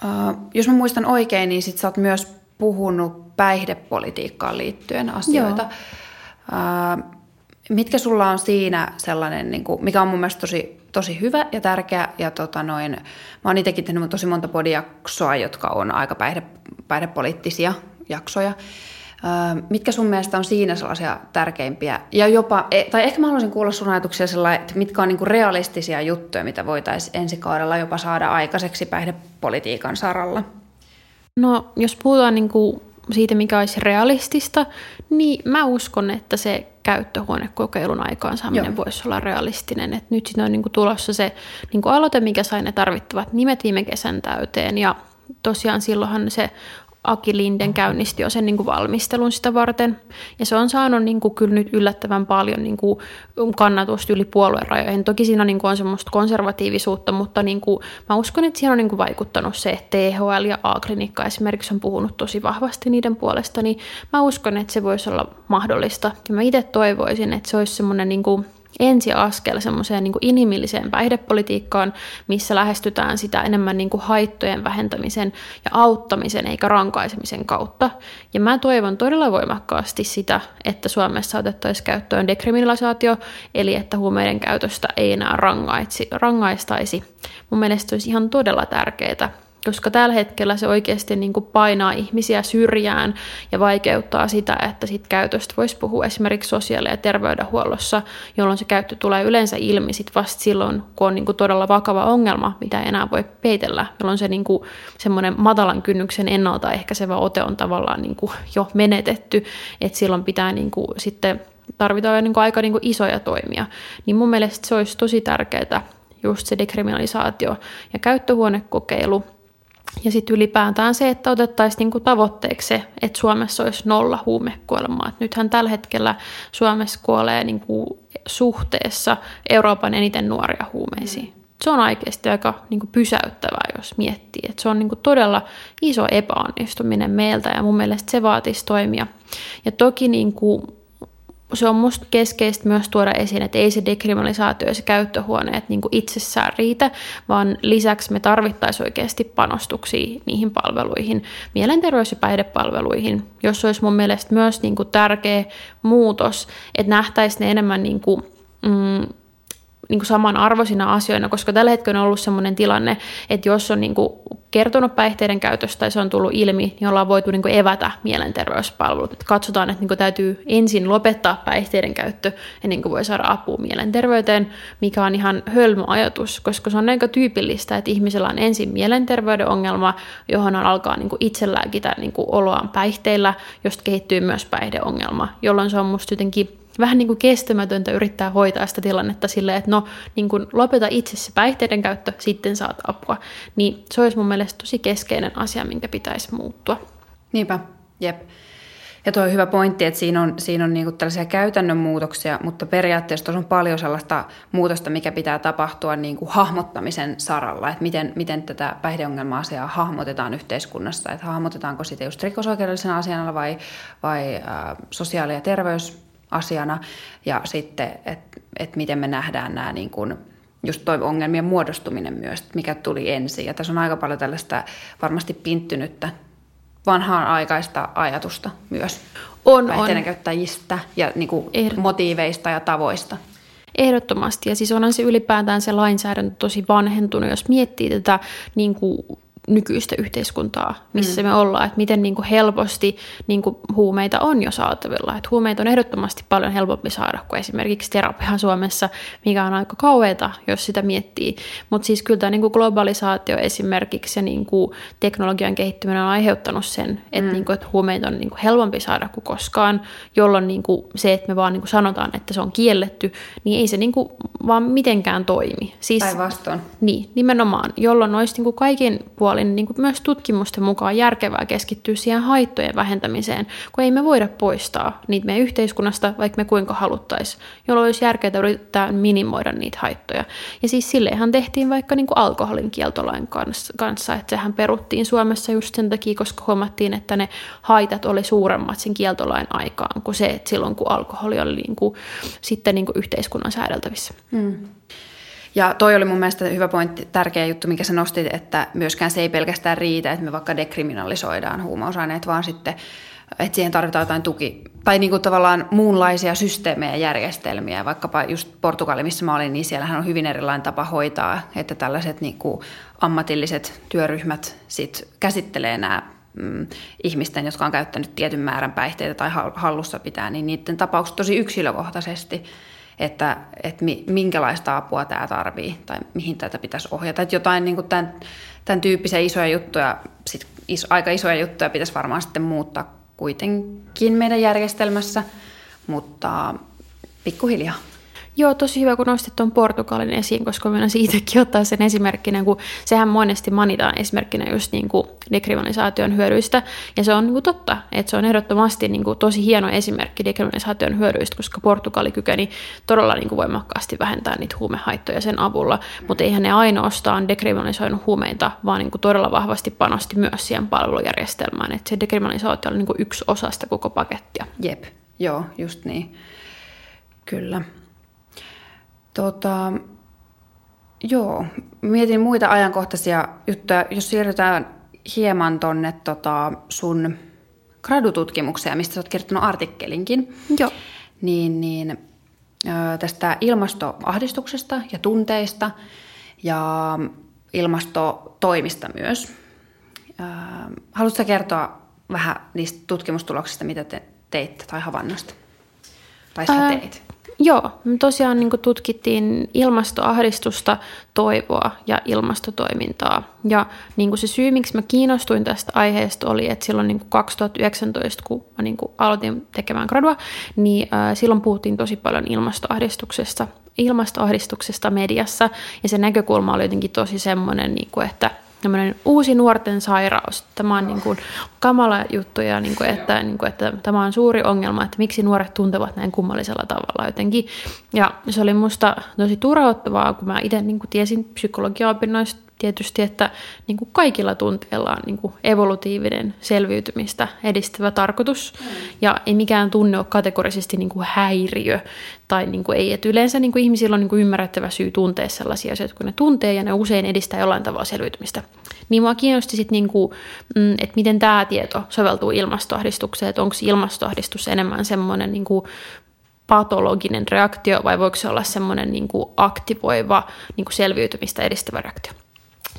öö, jos mä muistan oikein, niin sit sä oot myös puhunut päihdepolitiikkaan liittyen asioita. Öö, mitkä sulla on siinä sellainen, niin kuin, mikä on mun mielestä tosi tosi hyvä ja tärkeä. Ja tota noin, mä oon itsekin tehnyt tosi monta podijaksoa, jotka on aika päihde, päihdepoliittisia jaksoja. Öö, mitkä sun mielestä on siinä sellaisia tärkeimpiä? Ja jopa, e, tai ehkä mä haluaisin kuulla sun ajatuksia sellainen, että mitkä on niinku realistisia juttuja, mitä voitaisiin ensi kaudella jopa saada aikaiseksi päihdepolitiikan saralla?
No, jos puhutaan niinku siitä, mikä olisi realistista, niin mä uskon, että se käyttöhuonekokeilun aikaansaaminen Joo. voisi olla realistinen. Et nyt siinä on niin kuin tulossa se niin kuin aloite, mikä sai ne tarvittavat nimet viime kesän täyteen. Ja tosiaan silloinhan se Aki Linden käynnisti jo sen niin kuin valmistelun sitä varten. Ja se on saanut niin kuin, kyllä nyt yllättävän paljon niin kuin, kannatusta yli puoluerajojen. Toki siinä niin kuin, on semmoista konservatiivisuutta, mutta niin kuin, mä uskon, että siihen on niin kuin, vaikuttanut se, että THL ja A-klinikka esimerkiksi on puhunut tosi vahvasti niiden puolesta. Niin mä uskon, että se voisi olla mahdollista. Ja mä itse toivoisin, että se olisi semmoinen niin kuin, ensiaskel semmoiseen niin inhimilliseen päihdepolitiikkaan, missä lähestytään sitä enemmän niin kuin haittojen vähentämisen ja auttamisen eikä rankaisemisen kautta. Ja mä toivon todella voimakkaasti sitä, että Suomessa otettaisiin käyttöön dekriminalisaatio, eli että huumeiden käytöstä ei enää rangaistaisi. Mun mielestä olisi ihan todella tärkeää, koska tällä hetkellä se oikeasti niin kuin painaa ihmisiä syrjään ja vaikeuttaa sitä, että sit käytöstä voisi puhua esimerkiksi sosiaali- ja terveydenhuollossa, jolloin se käyttö tulee yleensä ilmi sit vasta silloin, kun on niin kuin todella vakava ongelma, mitä ei enää voi peitellä, jolloin se niin kuin matalan kynnyksen ennaltaehkäisevä ote on tavallaan niin kuin jo menetetty, että silloin pitää niin kuin sitten tarvitaan jo niin kuin aika niin kuin isoja toimia. Niin mun mielestä se olisi tosi tärkeää, just se dekriminalisaatio ja käyttöhuonekokeilu, ja sitten ylipäätään se, että otettaisiin niinku tavoitteeksi se, että Suomessa olisi nolla huumekuolemaa. Et nythän tällä hetkellä Suomessa kuolee niinku suhteessa Euroopan eniten nuoria huumeisiin. Se on oikeasti aika niinku pysäyttävää, jos miettii. Et se on niinku todella iso epäonnistuminen meiltä ja mun mielestä se vaatisi toimia. Ja toki niinku se on musta keskeistä myös tuoda esiin, että ei se dekriminalisaatio ja se käyttöhuoneet niin kuin itsessään riitä, vaan lisäksi me tarvittaisiin oikeasti panostuksia niihin palveluihin, mielenterveys- ja päihdepalveluihin, jos olisi mun mielestä myös niin kuin tärkeä muutos, että nähtäisiin ne enemmän niin kuin, mm, niin kuin samanarvoisina asioina, koska tällä hetkellä on ollut sellainen tilanne, että jos on niin kuin kertonut päihteiden käytöstä tai se on tullut ilmi, niin ollaan voitu niin kuin evätä mielenterveyspalvelut. Että katsotaan, että niin kuin täytyy ensin lopettaa päihteiden käyttö ennen kuin voi saada apua mielenterveyteen, mikä on ihan hölmö ajatus, koska se on aika tyypillistä, että ihmisellä on ensin mielenterveyden ongelma, johon on alkaa niin kuin itse lääkitä niin oloaan päihteillä, josta kehittyy myös päihdeongelma, jolloin se on musta jotenkin vähän niin kuin kestämätöntä yrittää hoitaa sitä tilannetta silleen, että no niin kuin lopeta itse se päihteiden käyttö, sitten saat apua. Niin se olisi mun mielestä tosi keskeinen asia, minkä pitäisi muuttua.
Niinpä, jep. Ja tuo on hyvä pointti, että siinä on, siinä on niinku tällaisia käytännön muutoksia, mutta periaatteessa on paljon sellaista muutosta, mikä pitää tapahtua niinku hahmottamisen saralla, että miten, miten tätä päihdeongelma-asiaa hahmotetaan yhteiskunnassa, että hahmotetaanko sitä just rikosoikeudellisena asiana vai, vai äh, sosiaali- ja terveys asiana ja sitten, että et miten me nähdään nämä niin kuin, just toi ongelmien muodostuminen myös, mikä tuli ensin. Ja tässä on aika paljon tällaista varmasti pinttynyttä vanhaan aikaista ajatusta myös
on, on.
käyttäjistä ja niin kuin motiiveista ja tavoista.
Ehdottomasti. Ja siis onhan se ylipäätään se lainsäädäntö tosi vanhentunut, jos miettii tätä niin kuin nykyistä yhteiskuntaa, missä mm. me ollaan, että miten niin kuin helposti niin kuin huumeita on jo saatavilla. Että huumeita on ehdottomasti paljon helpompi saada kuin esimerkiksi terapia Suomessa, mikä on aika kauheata, jos sitä miettii. Mutta siis kyllä tämä niin kuin globalisaatio esimerkiksi ja niin kuin teknologian kehittyminen on aiheuttanut sen, että, mm. niin kuin, että huumeita on niin kuin helpompi saada kuin koskaan, jolloin niin kuin se, että me vaan niin kuin sanotaan, että se on kielletty, niin ei se niin kuin vaan mitenkään toimi.
Siis, Päinvastoin.
Niin, nimenomaan, jolloin olisi niin kuin kaikin puolin puolin niin kuin myös tutkimusten mukaan järkevää keskittyä siihen haittojen vähentämiseen, kun ei me voida poistaa niitä meidän yhteiskunnasta, vaikka me kuinka haluttaisiin, jolloin olisi järkeää yrittää minimoida niitä haittoja. Ja siis sillehän tehtiin vaikka niin kuin alkoholin kieltolain kanssa, että sehän peruttiin Suomessa just sen takia, koska huomattiin, että ne haitat oli suuremmat sen kieltolain aikaan kuin se, että silloin kun alkoholi oli niin kuin, sitten niin kuin yhteiskunnan säädeltävissä.
Hmm. Ja toi oli mun mielestä hyvä pointti, tärkeä juttu, mikä sä nostit, että myöskään se ei pelkästään riitä, että me vaikka dekriminalisoidaan huumausaineet, vaan sitten, että siihen tarvitaan jotain tuki, tai niin kuin tavallaan muunlaisia systeemejä ja järjestelmiä. Vaikkapa just Portugali, missä mä olin, niin siellähän on hyvin erilainen tapa hoitaa, että tällaiset niin kuin ammatilliset työryhmät sit käsittelee nämä mm, ihmisten, jotka on käyttänyt tietyn määrän päihteitä tai hallussa pitää, niin niiden tapaukset tosi yksilökohtaisesti – että, että minkälaista apua tämä tarvii tai mihin tätä pitäisi ohjata. Että jotain niin kuin tämän, tämän tyyppisiä isoja juttuja, sit is, aika isoja juttuja pitäisi varmaan sitten muuttaa kuitenkin meidän järjestelmässä, mutta pikkuhiljaa.
Joo, tosi hyvä, kun nostit tuon Portugalin esiin, koska minä siitäkin ottaa sen esimerkkinä, kun sehän monesti manitaan esimerkkinä just niin kuin dekriminalisaation hyödyistä, ja se on niin kuin totta, että se on ehdottomasti niin kuin tosi hieno esimerkki dekriminalisaation hyödyistä, koska Portugali kykeni todella niin kuin voimakkaasti vähentää niitä huumehaittoja sen avulla, mutta eihän ne ainoastaan dekriminalisoinut huumeita, vaan niin kuin todella vahvasti panosti myös siihen palvelujärjestelmään, että se dekriminalisaatio oli niin kuin yksi osa sitä koko pakettia.
Jep, joo, just niin. Kyllä. Tota, joo, mietin muita ajankohtaisia juttuja. Jos siirrytään hieman tonne tota, sun gradututkimukseen, mistä sä oot kirjoittanut artikkelinkin.
Joo.
Niin, niin tästä ilmastoahdistuksesta ja tunteista ja ilmastotoimista myös. haluatko kertoa vähän niistä tutkimustuloksista, mitä te teitte tai havainnosta? Tai sä teit?
Joo, me tosiaan niin tutkittiin ilmastoahdistusta, toivoa ja ilmastotoimintaa. Ja niin se syy, miksi mä kiinnostuin tästä aiheesta oli, että silloin niin kuin 2019, kun mä niin aloitin tekemään gradua, niin äh, silloin puhuttiin tosi paljon ilmastoahdistuksesta, ilmastoahdistuksesta mediassa. Ja se näkökulma oli jotenkin tosi semmoinen, niin kuin, että – uusi nuorten sairaus. Tämä on niin kuin kamala juttu ja niin kuin, että, niin kuin, että tämä on suuri ongelma, että miksi nuoret tuntevat näin kummallisella tavalla jotenkin. Ja se oli musta tosi turhauttavaa, kun mä itse niin kuin tiesin psykologiaopinnoista tietysti, että niin kuin kaikilla tunteilla on niin kuin evolutiivinen selviytymistä edistävä tarkoitus. Mm. Ja ei mikään tunne ole kategorisesti niin kuin häiriö. Tai niin kuin ei, että yleensä niin kuin ihmisillä on niin kuin ymmärrettävä syy tuntea sellaisia asioita, kun ne tuntee ja ne usein edistää jollain tavalla selviytymistä. Niin mua kiinnosti sitten, niin kuin, mm, että miten tämä tieto soveltuu ilmastoahdistukseen, että onko ilmastoahdistus enemmän semmoinen niin kuin patologinen reaktio vai voiko se olla semmoinen niin kuin aktivoiva niin kuin selviytymistä edistävä reaktio.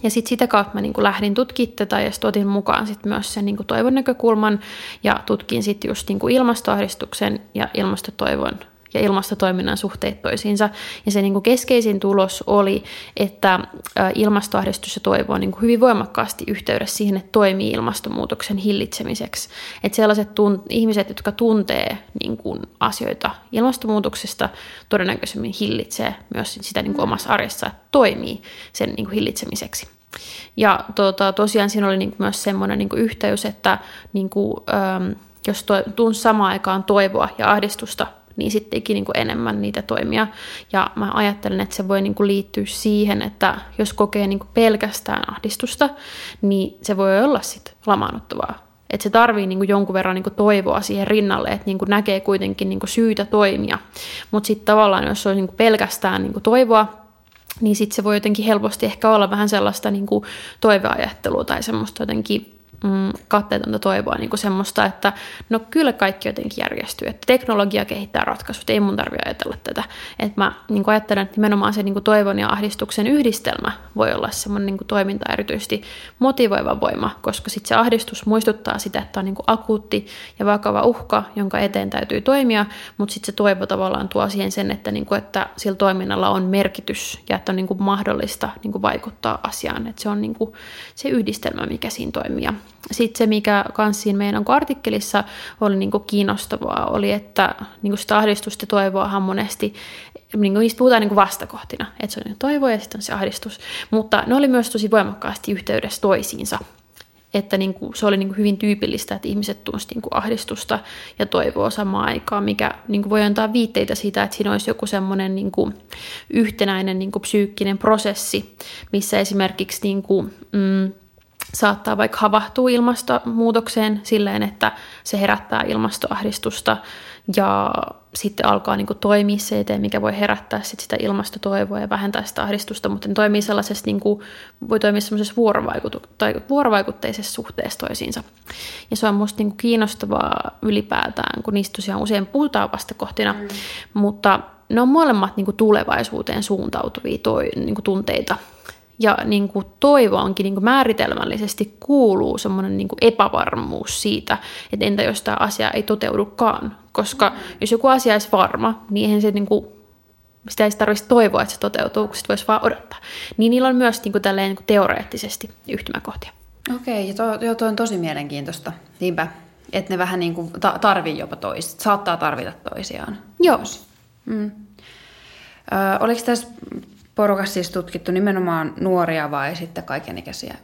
Ja sitten sitä kautta mä niin kuin lähdin tutkimaan tätä ja sitten otin mukaan sit myös sen niin kuin toivon näkökulman ja tutkin sitten just niin kuin ilmastoahdistuksen ja ilmastotoivon ja ilmastotoiminnan suhteet toisiinsa. Ja se niin kuin keskeisin tulos oli, että ilmastoahdistus ja toivo on niin kuin hyvin voimakkaasti yhteydessä siihen, että toimii ilmastonmuutoksen hillitsemiseksi. Että sellaiset tunt- ihmiset, jotka tuntee niin kuin asioita ilmastonmuutoksesta, todennäköisemmin hillitsee myös sitä niin kuin omassa arjessa, että toimii sen niin kuin hillitsemiseksi. Ja tuota, tosiaan siinä oli niin myös semmoinen niin yhteys, että niin kuin, äm, jos to, tuun samaan aikaan toivoa ja ahdistusta niin sittenkin niin kuin enemmän niitä toimia. Ja mä ajattelen, että se voi niin kuin liittyä siihen, että jos kokee niin kuin pelkästään ahdistusta, niin se voi olla sitten lamaannuttavaa. Että se tarvii niin kuin jonkun verran niin kuin toivoa siihen rinnalle, että niin kuin näkee kuitenkin niin kuin syytä toimia. Mutta sitten tavallaan, jos on niin kuin pelkästään niin kuin toivoa, niin sitten se voi jotenkin helposti ehkä olla vähän sellaista niin kuin toiveajattelua tai semmoista jotenkin mm, katteetonta toivoa niin kuin semmoista, että no kyllä kaikki jotenkin järjestyy, että teknologia kehittää ratkaisut, ei mun tarvitse ajatella tätä. Että mä niin kuin ajattelen, että nimenomaan se niin kuin toivon ja ahdistuksen yhdistelmä voi olla semmoinen niin kuin toiminta erityisesti motivoiva voima, koska sitten se ahdistus muistuttaa sitä, että on niin kuin akuutti ja vakava uhka, jonka eteen täytyy toimia, mutta sitten se toivo tavallaan tuo siihen sen, että, niin kuin, että sillä toiminnalla on merkitys ja että on niin kuin mahdollista niin kuin vaikuttaa asiaan. Että se on niin kuin se yhdistelmä, mikä siinä toimii sitten se, mikä kanssa siinä meidän artikkelissa oli niin kuin kiinnostavaa, oli, että niin kuin sitä ahdistusta ja toivoahan monesti, niin kuin niistä puhutaan niin kuin vastakohtina, että se on toivo ja sitten on se ahdistus, mutta ne oli myös tosi voimakkaasti yhteydessä toisiinsa. Että niin kuin, se oli niin kuin hyvin tyypillistä, että ihmiset tunsivat niin kuin ahdistusta ja toivoa samaan aikaan, mikä niin kuin voi antaa viitteitä siitä, että siinä olisi joku semmoinen niin kuin yhtenäinen niin kuin psyykkinen prosessi, missä esimerkiksi niin kuin, mm, saattaa vaikka havahtua ilmastonmuutokseen silleen, että se herättää ilmastoahdistusta ja sitten alkaa niin kuin toimia se eteen, mikä voi herättää sit sitä ilmastotoivoa ja vähentää sitä ahdistusta, mutta ne toimii sellaisessa, niin kuin, voi toimia sellaisessa vuorovaikutu- tai vuorovaikutteisessa suhteessa toisiinsa. Ja se on musta niin kuin kiinnostavaa ylipäätään, kun niistä tosiaan usein puhutaan vastakohtina, mm. mutta ne on molemmat niin kuin tulevaisuuteen suuntautuvia toi, niin kuin tunteita, ja niin kuin toivoonkin niin kuin määritelmällisesti kuuluu semmoinen niin epävarmuus siitä, että entä jos tämä asia ei toteudukaan. Koska mm. jos joku asia olisi varma, niin eihän se niin kuin, sitä ei tarvitsisi toivoa, että se toteutuu, kun voisi vaan odottaa. Niin niillä on myös niin kuin tälleen, niin kuin teoreettisesti yhtymäkohtia.
Okei, ja tuo, jo, tuo on tosi mielenkiintoista. Niinpä, että ne vähän niin kuin ta- tarvii jopa toista, saattaa tarvita toisiaan.
Joo.
Mm. Ö, oliko tässä porukassa siis tutkittu nimenomaan nuoria vai sitten kaikenikäisiä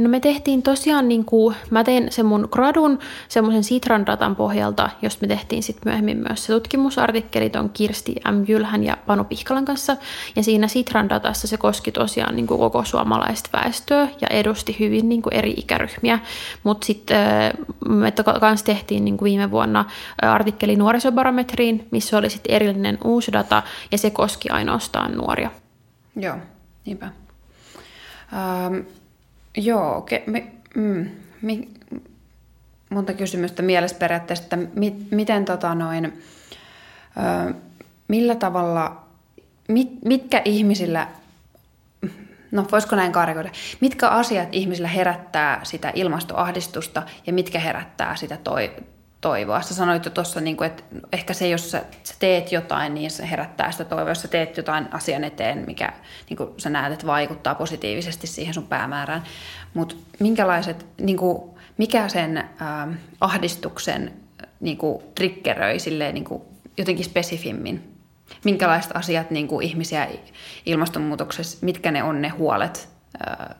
No me tehtiin tosiaan, niin kuin, mä tein sen mun gradun semmoisen Sitran datan pohjalta, josta me tehtiin sitten myöhemmin myös se tutkimusartikkeli on Kirsti M. Jylhän ja Panu Pihkalan kanssa. Ja siinä Sitran datassa se koski tosiaan niin kuin koko suomalaista väestöä ja edusti hyvin niin kuin eri ikäryhmiä. Mutta sitten me kanssa tehtiin niin kuin viime vuonna artikkeli nuorisobarometriin, missä oli sitten erillinen uusi data ja se koski ainoastaan nuoria.
Joo, niinpä. Ähm, Joo, ke, me, mm, mi, monta kysymystä mielessä periaatteessa, että mi, miten tota noin, ö, millä tavalla, mit, mitkä ihmisillä No voisiko näin karikoida? Mitkä asiat ihmisillä herättää sitä ilmastoahdistusta ja mitkä herättää sitä toi, toivoa? Sä sanoit jo tuossa, niin että ehkä se, jos sä, sä teet jotain, niin se herättää sitä toivoa. Jos sä teet jotain asian eteen, mikä niin kuin sä näet, että vaikuttaa positiivisesti siihen sun päämäärään. Mutta minkälaiset, niin kuin, mikä sen äh, ahdistuksen niin kuin, triggeröi silleen, niin kuin, jotenkin spesifimmin? Minkälaiset asiat niin kuin, ihmisiä ilmastonmuutoksessa, mitkä ne on ne huolet äh,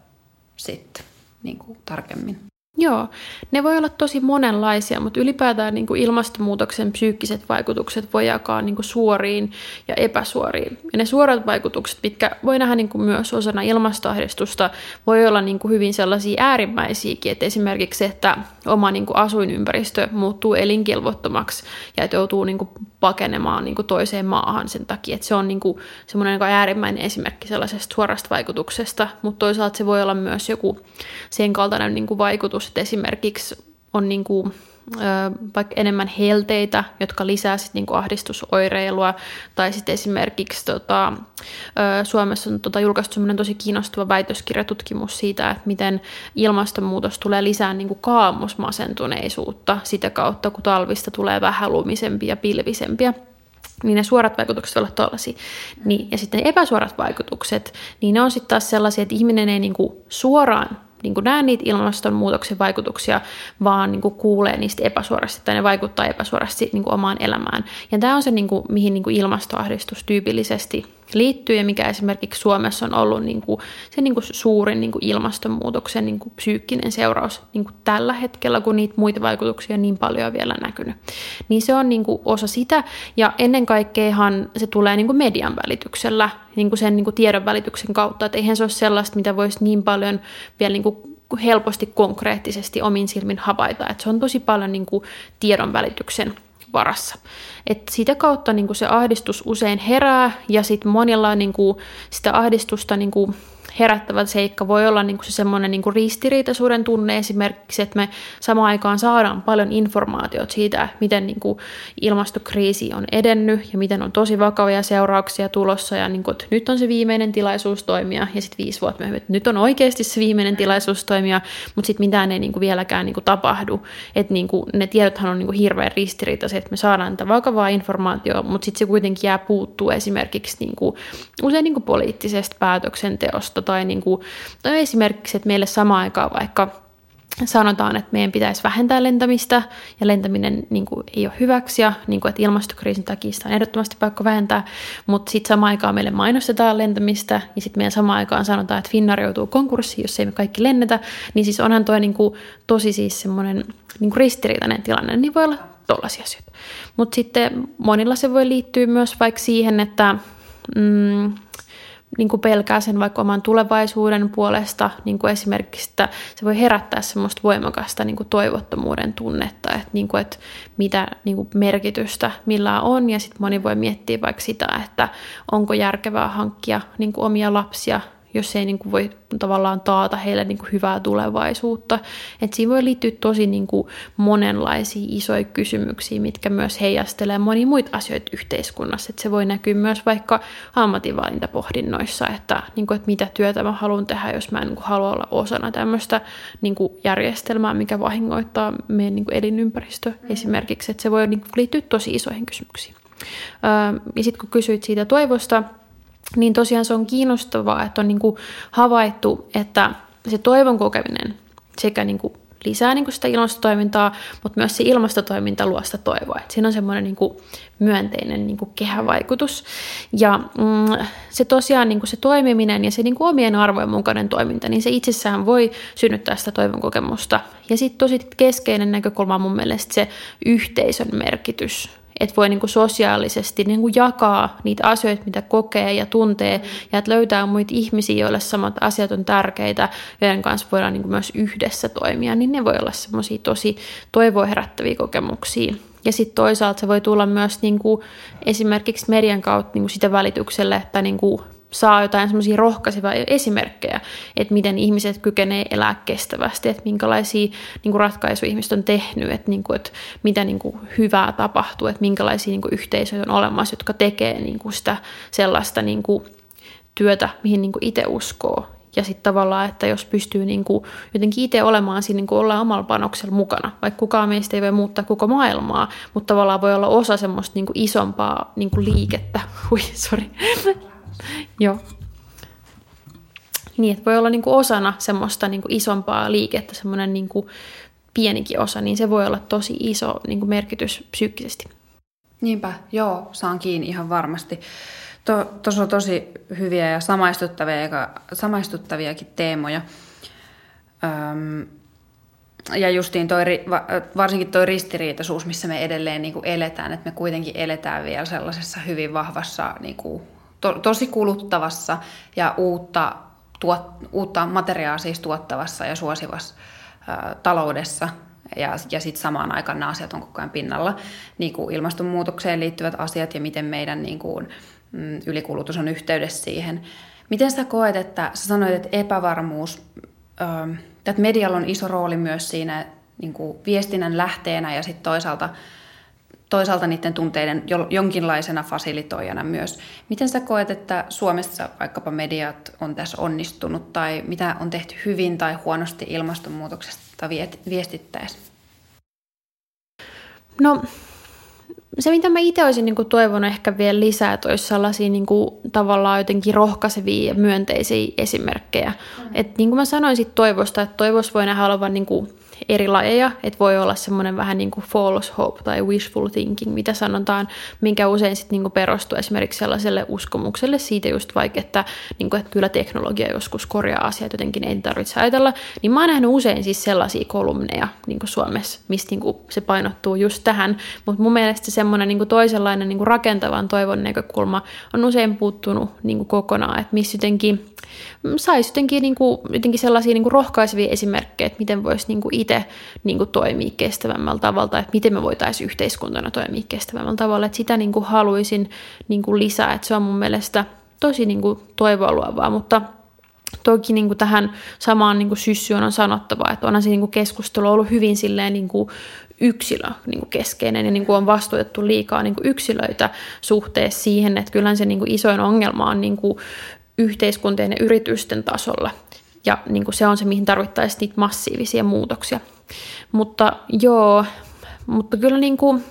sitten niin kuin, tarkemmin?
Joo, ne voi olla tosi monenlaisia, mutta ylipäätään niin kuin ilmastonmuutoksen psyykkiset vaikutukset voi jakaa niin kuin suoriin ja epäsuoriin. Ja ne suorat vaikutukset, mitkä voi nähdä niin kuin myös osana ilmastoahdistusta, voi olla niin kuin hyvin sellaisia äärimmäisiäkin, että esimerkiksi se, että oma niin kuin asuinympäristö muuttuu elinkelvottomaksi ja että joutuu niin kuin pakenemaan niin kuin toiseen maahan sen takia, että se on niin semmoinen niin äärimmäinen esimerkki sellaisesta suorasta vaikutuksesta, mutta toisaalta se voi olla myös joku sen kaltainen niin kuin vaikutus, että esimerkiksi on niin kuin, vaikka enemmän helteitä, jotka lisää sit niinku ahdistusoireilua, tai sitten esimerkiksi tota, Suomessa on tota, julkaistu tosi kiinnostava väitöskirjatutkimus siitä, että miten ilmastonmuutos tulee lisää niinku kaamusmasentuneisuutta sitä kautta, kun talvista tulee vähän lumisempia ja pilvisempiä niin ne suorat vaikutukset voivat olla tuollaisia. Niin, ja sitten epäsuorat vaikutukset, niin ne on sitten taas sellaisia, että ihminen ei niinku suoraan niin kuin näe niitä ilmastonmuutoksen vaikutuksia, vaan niin kuin kuulee niistä epäsuorasti tai ne vaikuttaa epäsuorasti niin kuin omaan elämään. Ja tämä on se, niin kuin, mihin niin kuin ilmastoahdistus tyypillisesti liittyy ja mikä esimerkiksi Suomessa on ollut niin kuin, se niin kuin suurin niin kuin ilmastonmuutoksen niin kuin psyykkinen seuraus niin kuin tällä hetkellä, kun niitä muita vaikutuksia niin paljon on vielä näkynyt. Niin se on niin kuin osa sitä ja ennen kaikkeahan se tulee niin kuin median välityksellä, niin kuin sen niin kuin tiedon välityksen kautta, että eihän se ole sellaista, mitä voisi niin paljon vielä niin kuin helposti konkreettisesti omin silmin havaita, että se on tosi paljon niin kuin tiedon välityksen varassa. Et sitä kautta niin kuin se ahdistus usein herää ja sitten monilla niin kuin, sitä ahdistusta niin kuin, herättävä seikka voi olla niin kuin se semmoinen niin kuin ristiriitaisuuden tunne esimerkiksi, että me samaan aikaan saadaan paljon informaatiota siitä, miten niin kuin ilmastokriisi on edennyt ja miten on tosi vakavia seurauksia tulossa ja niin kuin, että nyt on se viimeinen tilaisuus toimia ja sitten viisi vuotta myöhemmin, että nyt on oikeasti se viimeinen tilaisuus toimia, mutta sitten mitään ei niin kuin vieläkään niin kuin tapahdu. Että niin kuin, ne tiedothan on niin kuin hirveän ristiriitaisia, että me saadaan tätä vakavaa informaatiota, mutta sitten se kuitenkin jää puuttuu esimerkiksi niin kuin, usein niin kuin poliittisesta päätöksenteosta tai, niin kuin, tai esimerkiksi, että meille samaan aikaan vaikka sanotaan, että meidän pitäisi vähentää lentämistä ja lentäminen niin kuin, ei ole hyväksi ja niin kuin, että ilmastokriisin takia sitä on ehdottomasti pakko vähentää, mutta sitten samaan aikaan meille mainostetaan lentämistä ja sitten meidän samaan aikaan sanotaan, että Finnair joutuu konkurssiin, jos ei me kaikki lennetä, niin siis onhan toi niin kuin, tosi siis semmoinen niin ristiriitainen tilanne, niin voi olla tollaisia asioita. Mutta sitten monilla se voi liittyä myös vaikka siihen, että mm, niin kuin pelkää sen vaikka oman tulevaisuuden puolesta, niin kuin esimerkiksi, että se voi herättää semmoista voimakasta niin kuin toivottomuuden tunnetta, että, niin kuin, että mitä niin kuin merkitystä millään on, ja sitten moni voi miettiä vaikka sitä, että onko järkevää hankkia niin kuin omia lapsia jos ei niin kuin voi tavallaan taata heille niin kuin hyvää tulevaisuutta. Et siinä voi liittyä tosi niin kuin monenlaisia isoja kysymyksiä, mitkä myös heijastelee monia muita asioita yhteiskunnassa. Et se voi näkyä myös vaikka ammatinvalintapohdinnoissa, että, niin kuin, että mitä työtä mä haluan tehdä, jos mä en niin kuin halua olla osana tämmöistä niin kuin järjestelmää, mikä vahingoittaa meidän niin kuin elinympäristö mm. esimerkiksi. Että se voi niin kuin liittyä tosi isoihin kysymyksiin. Öö, ja sitten kun kysyit siitä toivosta, niin tosiaan se on kiinnostavaa, että on niin kuin havaittu, että se toivon kokeminen sekä niin kuin lisää niin kuin sitä ilmastotoimintaa, mutta myös se ilmastotoiminta luo sitä toivoa. Et siinä on semmoinen niin kuin myönteinen niin kuin kehävaikutus. Ja mm, se tosiaan niin kuin se toimiminen ja se niin kuin omien arvojen mukainen toiminta, niin se itsessään voi synnyttää sitä toivon kokemusta. Ja sitten tosi keskeinen näkökulma on mun mielestä se yhteisön merkitys että voi niin kuin sosiaalisesti niin kuin jakaa niitä asioita, mitä kokee ja tuntee, ja että löytää muita ihmisiä, joille samat asiat on tärkeitä, joiden kanssa voidaan niin kuin myös yhdessä toimia, niin ne voi olla semmoisia tosi toivoa herättäviä kokemuksia. Ja sitten toisaalta se voi tulla myös niin kuin esimerkiksi median kautta niin kuin sitä välitykselle, että niin kuin saa jotain semmoisia rohkaisevia esimerkkejä, että miten ihmiset kykenee elää kestävästi, että minkälaisia niin kuin ratkaisuja ihmiset on tehnyt, että, niin kuin, että mitä niin kuin hyvää tapahtuu, että minkälaisia niin kuin yhteisöjä on olemassa, jotka tekee niin kuin sitä sellaista niin kuin työtä, mihin niin kuin itse uskoo. Ja sitten tavallaan, että jos pystyy niin kuin jotenkin itse olemaan siinä niin kuin ollaan omalla panoksella mukana, vaikka kukaan meistä ei voi muuttaa koko maailmaa, mutta tavallaan voi olla osa semmoista niin kuin isompaa niin kuin liikettä. Ui, sorry. Joo. Niin, että voi olla niin kuin osana semmoista niin kuin isompaa liikettä, semmoinen niin kuin pienikin osa, niin se voi olla tosi iso niin kuin merkitys psyykkisesti.
Niinpä, joo, saan kiinni ihan varmasti. Tuossa on tosi hyviä ja samaistuttavia, samaistuttaviakin teemoja. Öm, ja justiin toi, varsinkin tuo ristiriitaisuus, missä me edelleen niin kuin eletään, että me kuitenkin eletään vielä sellaisessa hyvin vahvassa, niin kuin, to, tosi kuluttavassa ja uutta, tuot, uutta materiaa siis tuottavassa ja suosivassa ä, taloudessa, ja, ja sitten samaan aikaan nämä asiat on koko ajan pinnalla, niin kuin ilmastonmuutokseen liittyvät asiat ja miten meidän niin kuin, mm, ylikulutus on yhteydessä siihen. Miten sä koet, että sä sanoit, että epävarmuus, että medialla on iso rooli myös siinä niin kuin viestinnän lähteenä ja sitten toisaalta, toisaalta niiden tunteiden jonkinlaisena fasilitoijana myös. Miten sä koet, että Suomessa vaikkapa mediat on tässä onnistunut tai mitä on tehty hyvin tai huonosti ilmastonmuutoksesta viestittäessä?
No se, mitä mä itse olisin niin kuin toivonut ehkä vielä lisää, että olisi sellaisia niin kuin, tavallaan jotenkin rohkaisevia ja myönteisiä esimerkkejä. Mm-hmm. Et, niin kuin mä sanoin sit toivosta, että toivos voi nähdä olevan niin kuin, eri lajeja, että voi olla semmoinen vähän niin kuin false hope tai wishful thinking, mitä sanotaan, minkä usein sitten niin kuin perustuu esimerkiksi sellaiselle uskomukselle siitä just vaikka, että, niin kuin, että kyllä teknologia joskus korjaa asiat, jotenkin ei tarvitse ajatella, niin mä oon nähnyt usein siis sellaisia kolumneja niin kuin Suomessa, mistä niin kuin se painottuu just tähän, mutta mun mielestä se semmoinen niin kuin toisenlainen niin kuin rakentavan toivon näkökulma on usein puuttunut niin kuin kokonaan, että missä jotenkin saisi jotenkin, niin kuin, jotenkin sellaisia niin kuin rohkaisevia esimerkkejä, että miten voisi niin kuin itse niin kuin toimia kestävämmällä tavalla, että miten me voitaisiin yhteiskuntana toimia kestävämmällä tavalla. Että sitä niin kuin haluaisin niin kuin lisää, että se on mun mielestä tosi niin kuin toivoa luovaa, mutta Toki niin kuin tähän samaan niin kuin syssyyn on sanottava, että onhan se niin kuin keskustelu ollut hyvin silleen niin kuin yksilö niin kuin keskeinen ja niin kuin on vastuutettu liikaa niin kuin yksilöitä suhteessa siihen, että kyllähän se niin kuin isoin ongelma on niin kuin yhteiskuntien ja yritysten tasolla. Ja niin kuin se on se, mihin tarvittaisiin niitä massiivisia muutoksia. Mutta joo, mutta kyllä niin kuin,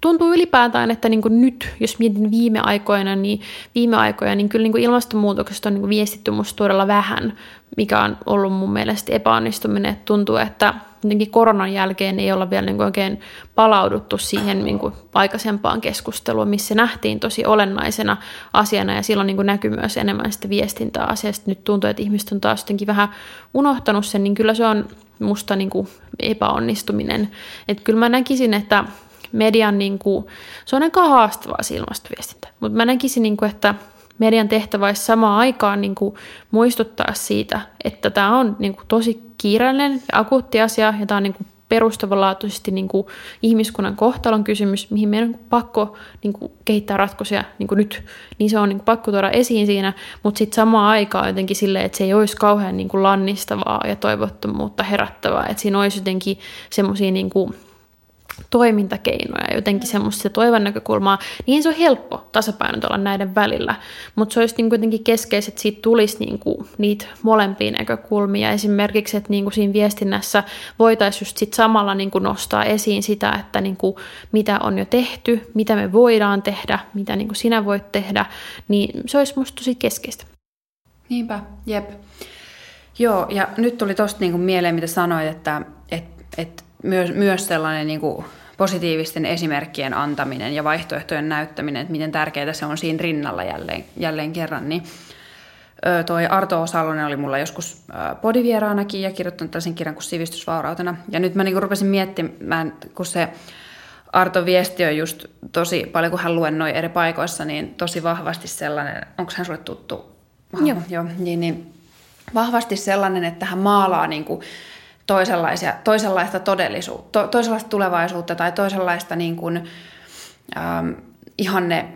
tuntuu ylipäätään, että niin kuin nyt, jos mietin viime aikoina, niin viime aikoina, niin kyllä niin kuin ilmastonmuutoksesta on niin kuin viestitty musta todella vähän, mikä on ollut mun mielestä epäonnistuminen. Että tuntuu, että jotenkin koronan jälkeen ei olla vielä niin kuin oikein palauduttu siihen niin kuin aikaisempaan keskusteluun, missä nähtiin tosi olennaisena asiana ja silloin niin kuin näkyy myös enemmän sitä viestintää asiasta. Nyt tuntuu, että ihmiset on taas jotenkin vähän unohtanut sen, niin kyllä se on musta niin kuin epäonnistuminen. Että kyllä mä näkisin, että median, niin kuin, se on aika haastavaa se ilmastoviestintä, mutta mä näkisin, niin kuin, että median tehtävä olisi samaan aikaan niin kuin, muistuttaa siitä, että tämä on niin kuin, tosi kiireellinen ja akuutti asia, ja tämä on niin kuin, perustavanlaatuisesti niin kuin, ihmiskunnan kohtalon kysymys, mihin meidän on pakko niin kuin, kehittää ratkaisuja niin kuin nyt, niin se on niin kuin, pakko tuoda esiin siinä, mutta sitten samaan aikaan jotenkin silleen, että se ei olisi kauhean niin kuin, lannistavaa ja toivottomuutta herättävää, että siinä olisi jotenkin semmoisia niin kuin, toimintakeinoja, jotenkin semmoista toivon näkökulmaa, niin se on helppo tasapainotella näiden välillä, mutta se olisi niin kuitenkin keskeiset, että siitä tulisi niin kuin niitä molempia näkökulmia. Esimerkiksi, että niin siinä viestinnässä voitaisiin just sit samalla niin kuin nostaa esiin sitä, että niin kuin mitä on jo tehty, mitä me voidaan tehdä, mitä niin kuin sinä voit tehdä, niin se olisi musta tosi keskeistä.
Niinpä, jep. Joo, ja nyt tuli tosta niin kuin mieleen, mitä sanoit, että et, et myös, myös sellainen niin kuin positiivisten esimerkkien antaminen ja vaihtoehtojen näyttäminen, että miten tärkeää se on siinä rinnalla jälleen, jälleen kerran, niin toi Arto Salonen oli mulla joskus podivieraanakin ja kirjoittanut tällaisen kirjan kuin Sivistysvaurautena. Ja nyt mä niin rupesin miettimään, kun se Arto viesti on just tosi paljon, kun hän luennoi eri paikoissa, niin tosi vahvasti sellainen, onko hän sulle tuttu?
Joo.
Joo, niin, niin vahvasti sellainen, että hän maalaa niin kuin toisenlaisia, toisenlaista todellisuutta, to, toisenlaista tulevaisuutta tai toisenlaista niin kuin, ähm, ihanne,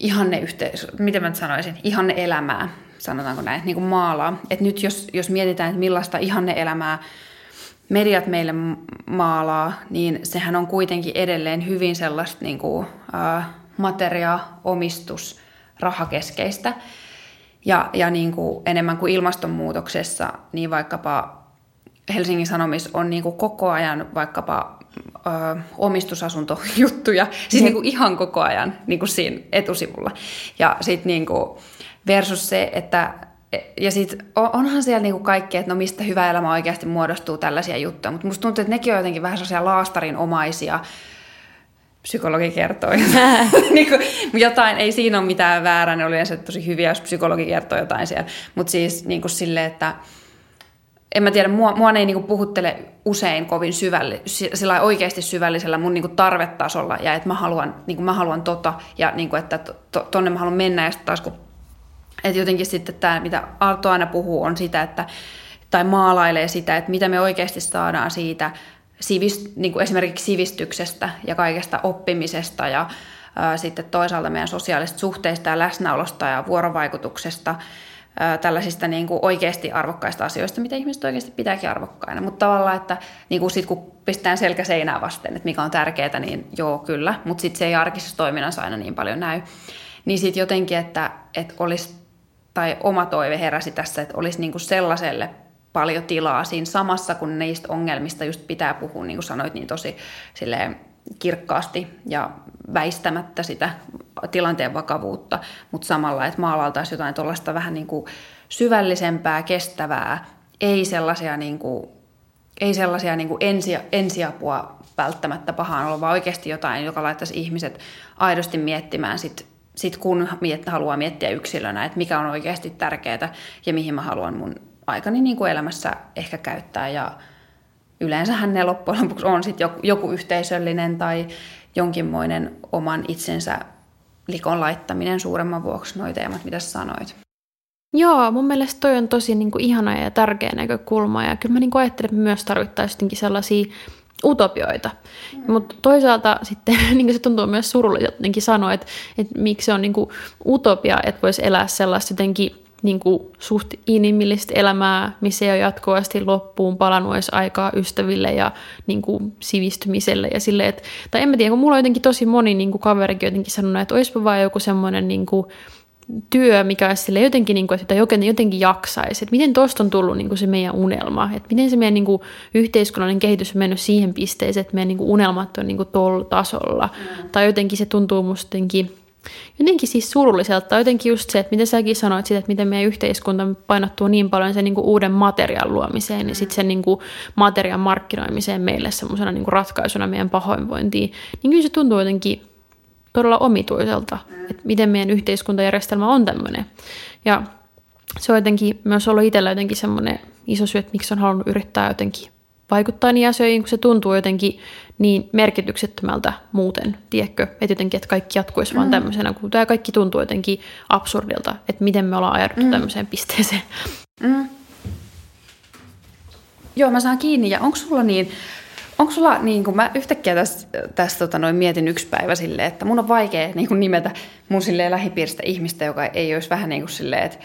ihanne yhteis, miten mä sanoisin, ihanne elämää, sanotaanko näin, niin kuin maalaa. Et nyt jos, jos mietitään, että millaista ihanne elämää mediat meille maalaa, niin sehän on kuitenkin edelleen hyvin sellaista niin kuin, äh, materia, omistus, rahakeskeistä. Ja, ja niin kuin enemmän kuin ilmastonmuutoksessa, niin vaikkapa Helsingin Sanomis on niin kuin koko ajan vaikkapa ö, omistusasuntojuttuja, siis niin kuin ihan koko ajan niin kuin siinä etusivulla. Ja sitten niin kuin versus se, että ja sitten onhan siellä niinku kaikkea, että no mistä hyvä elämä oikeasti muodostuu tällaisia juttuja, mutta musta tuntuu, että nekin on jotenkin vähän sellaisia laastarinomaisia, psykologi kertoo niin kuin, jotain, ei siinä ole mitään väärää, ne oli yleensä tosi hyviä, jos psykologi kertoo jotain siellä, mutta siis niin kuin sille, että en mä tiedä, mua, mua ei niinku puhuttele usein kovin syvälli, sillä oikeasti syvällisellä mun niinku tarvetasolla ja että mä haluan, niinku mä haluan tota ja niinku, että to, to, tonne mä haluan mennä ja sitten taas kun että jotenkin sitten tämä, mitä Arto aina puhuu, on sitä, että, tai maalailee sitä, että mitä me oikeasti saadaan siitä sivist, niin kuin esimerkiksi sivistyksestä ja kaikesta oppimisesta ja ää, sitten toisaalta meidän sosiaalisista suhteista ja läsnäolosta ja vuorovaikutuksesta, tällaisista niin kuin oikeasti arvokkaista asioista, mitä ihmiset oikeasti pitääkin arvokkaina. Mutta tavallaan, että niin kuin sit, kun pistetään selkä seinää vasten, että mikä on tärkeää, niin joo, kyllä, mutta sitten se ei arkisessa toiminnassa aina niin paljon näy. Niin sitten jotenkin, että, että olisi tai oma toive heräsi tässä, että olisi niin kuin sellaiselle paljon tilaa siinä samassa, kun niistä ongelmista just pitää puhua, niin kuin sanoit, niin tosi silleen kirkkaasti ja väistämättä sitä tilanteen vakavuutta, mutta samalla, että maalautaisiin jotain tuollaista vähän niin kuin syvällisempää, kestävää, ei sellaisia, niin kuin, ei sellaisia niin kuin ensi, ensiapua välttämättä pahaan olla, vaan oikeasti jotain, joka laittaisi ihmiset aidosti miettimään sit sit kun miet, haluaa miettiä yksilönä, että mikä on oikeasti tärkeää ja mihin mä haluan mun aikani niin kuin elämässä ehkä käyttää. Ja yleensähän ne loppujen lopuksi on sit joku, joku yhteisöllinen tai jonkinmoinen oman itsensä likon laittaminen suuremman vuoksi, noita teemat, mitä sanoit.
Joo, mun mielestä toi on tosi niin kuin, ihana ja tärkeä näkökulma. Ja kyllä mä niin kuin ajattelen, että me myös tarvittaisiin sellaisia utopioita. Mm. Mutta toisaalta sitten niin se tuntuu myös surulliselta jotenkin sanoa, että, että miksi se on niin kuin utopia, että voisi elää sellaista jotenkin niin kuin suht inhimillistä elämää, missä ei ole jatkuvasti loppuun palannut edes aikaa ystäville ja niin kuin sivistymiselle ja sille, että, tai en mä tiedä, kun mulla on jotenkin tosi moni niin kuin kaverikin jotenkin sanonut, että olisipa vaan joku semmoinen niin kuin, työ, mikä olisi sille jotenkin, niin kuin, että jotenkin, jotenkin jaksaisi. Että miten tuosta on tullut niin kuin se meidän unelma? Että miten se meidän niin kuin, yhteiskunnallinen kehitys on mennyt siihen pisteeseen, että meidän niin kuin, unelmat on niin kuin, tuolla tasolla. Mm. Tai jotenkin se tuntuu musta jotenkin, jotenkin siis surulliselta. Jotenkin just se, että miten säkin sanoit sitä, että miten meidän yhteiskunta painottuu niin paljon sen niin kuin, uuden materiaan luomiseen ja sitten sen niin kuin, materiaan markkinoimiseen meille semmoisena niin ratkaisuna meidän pahoinvointiin. Niin kyllä se tuntuu jotenkin todella omituiselta, että miten meidän yhteiskuntajärjestelmä on tämmöinen. Ja se on jotenkin myös ollut itsellä jotenkin semmoinen iso syy, että miksi on halunnut yrittää jotenkin vaikuttaa niin asioihin, kun se tuntuu jotenkin niin merkityksettömältä muuten, tiedätkö? Että jotenkin, että kaikki jatkuisi mm. vaan tämmöisenä, kun tämä kaikki tuntuu jotenkin absurdilta, että miten me ollaan ajauduttu mm. tämmöiseen pisteeseen. Mm.
Joo, mä saan kiinni. Ja onko sulla niin, Onko sulla, niin kun mä yhtäkkiä tässä, tässä tota, noin mietin yksi päivä silleen, että mun on vaikea niin kuin nimetä mun silleen lähipiiristä ihmistä, joka ei olisi vähän niin kuin silleen, että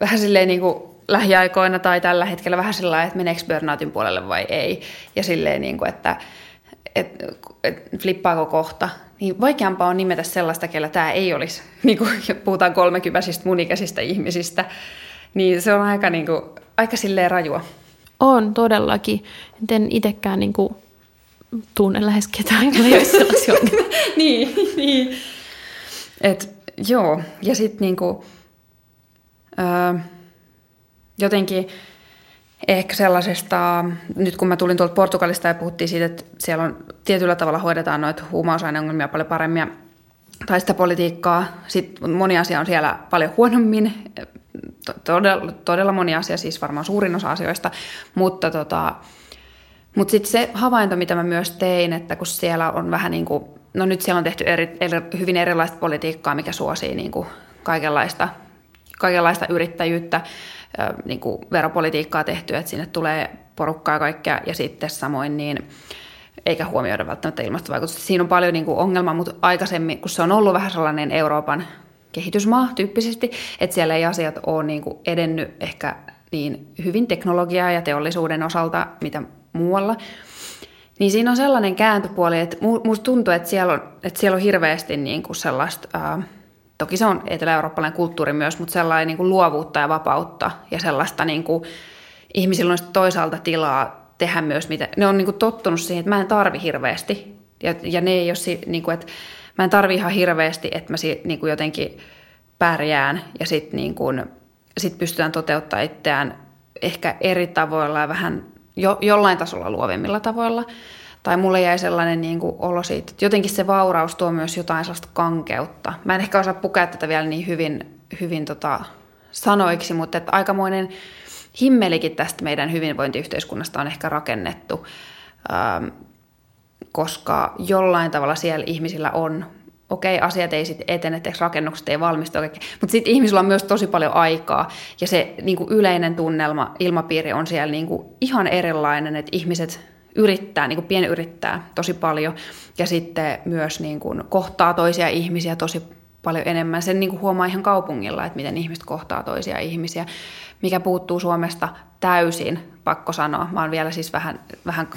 vähän silleen niin kuin lähiaikoina tai tällä hetkellä vähän sillä että meneekö burnoutin puolelle vai ei. Ja silleen, niin kuin, että et, et, flippaako kohta. Niin vaikeampaa on nimetä sellaista, kellä tämä ei olisi, niin kuin puhutaan kolmekyväisistä munikäisistä ihmisistä. Niin se on aika, niin kuin, aika silleen rajua.
On todellakin. En itsekään niin kuin, tunne lähes ketään, ei ole sellaisia
niin, niin. Et, joo, ja sitten niinku, öö, jotenkin ehkä sellaisesta, nyt kun mä tulin tuolta Portugalista ja puhuttiin siitä, että siellä on tietyllä tavalla hoidetaan noita huumausaineongelmia paljon paremmin tai sitä politiikkaa. Sitten moni asia on siellä paljon huonommin, todella, todella moni asia, siis varmaan suurin osa asioista, mutta tota, mutta sitten se havainto, mitä mä myös tein, että kun siellä on vähän niin kuin, no nyt siellä on tehty eri, eri, hyvin erilaista politiikkaa, mikä suosii niin kuin kaikenlaista, kaikenlaista yrittäjyyttä, niin kuin veropolitiikkaa tehty, että sinne tulee porukkaa kaikkea, ja sitten samoin niin, eikä huomioida välttämättä ilmastovaikutusta. Siinä on paljon niin kuin ongelmaa, mutta aikaisemmin, kun se on ollut vähän sellainen Euroopan kehitysmaa tyyppisesti, että siellä ei asiat ole niin kuin edennyt ehkä niin hyvin teknologiaa ja teollisuuden osalta, mitä muualla. Niin siinä on sellainen kääntöpuoli, että musta tuntuu, että siellä on, että siellä on hirveästi niin kuin sellaista ää, toki se on etelä-eurooppalainen kulttuuri myös, mutta sellainen niin kuin luovuutta ja vapautta ja sellaista niin kuin, ihmisillä on toisaalta tilaa tehdä myös, mitä, ne on niin kuin tottunut siihen, että mä en tarvi hirveästi ja, ja ne ei ole, niin kuin, että mä en tarvi ihan hirveästi, että mä si, niin kuin jotenkin pärjään ja sitten niin kuin, sit pystytään toteuttaa itseään ehkä eri tavoilla ja vähän jo, jollain tasolla luovemmilla tavoilla. Tai mulle jäi sellainen niin kuin olo siitä, että jotenkin se vauraus tuo myös jotain sellaista kankeutta. Mä en ehkä osaa pukea tätä vielä niin hyvin, hyvin tota, sanoiksi, mutta että aikamoinen himmelikin tästä meidän hyvinvointiyhteiskunnasta on ehkä rakennettu, ähm, koska jollain tavalla siellä ihmisillä on okei, asiat ei sitten etene, että rakennukset ei valmistu, mutta sitten ihmisillä on myös tosi paljon aikaa, ja se niin kuin yleinen tunnelma, ilmapiiri on siellä niin kuin ihan erilainen, että ihmiset yrittää, niin kuin pienyrittää tosi paljon, ja sitten myös niin kuin kohtaa toisia ihmisiä tosi paljon enemmän. Sen niin kuin huomaa ihan kaupungilla, että miten ihmiset kohtaa toisia ihmisiä, mikä puuttuu Suomesta täysin, pakko sanoa. Mä oon vielä siis vähän, vähän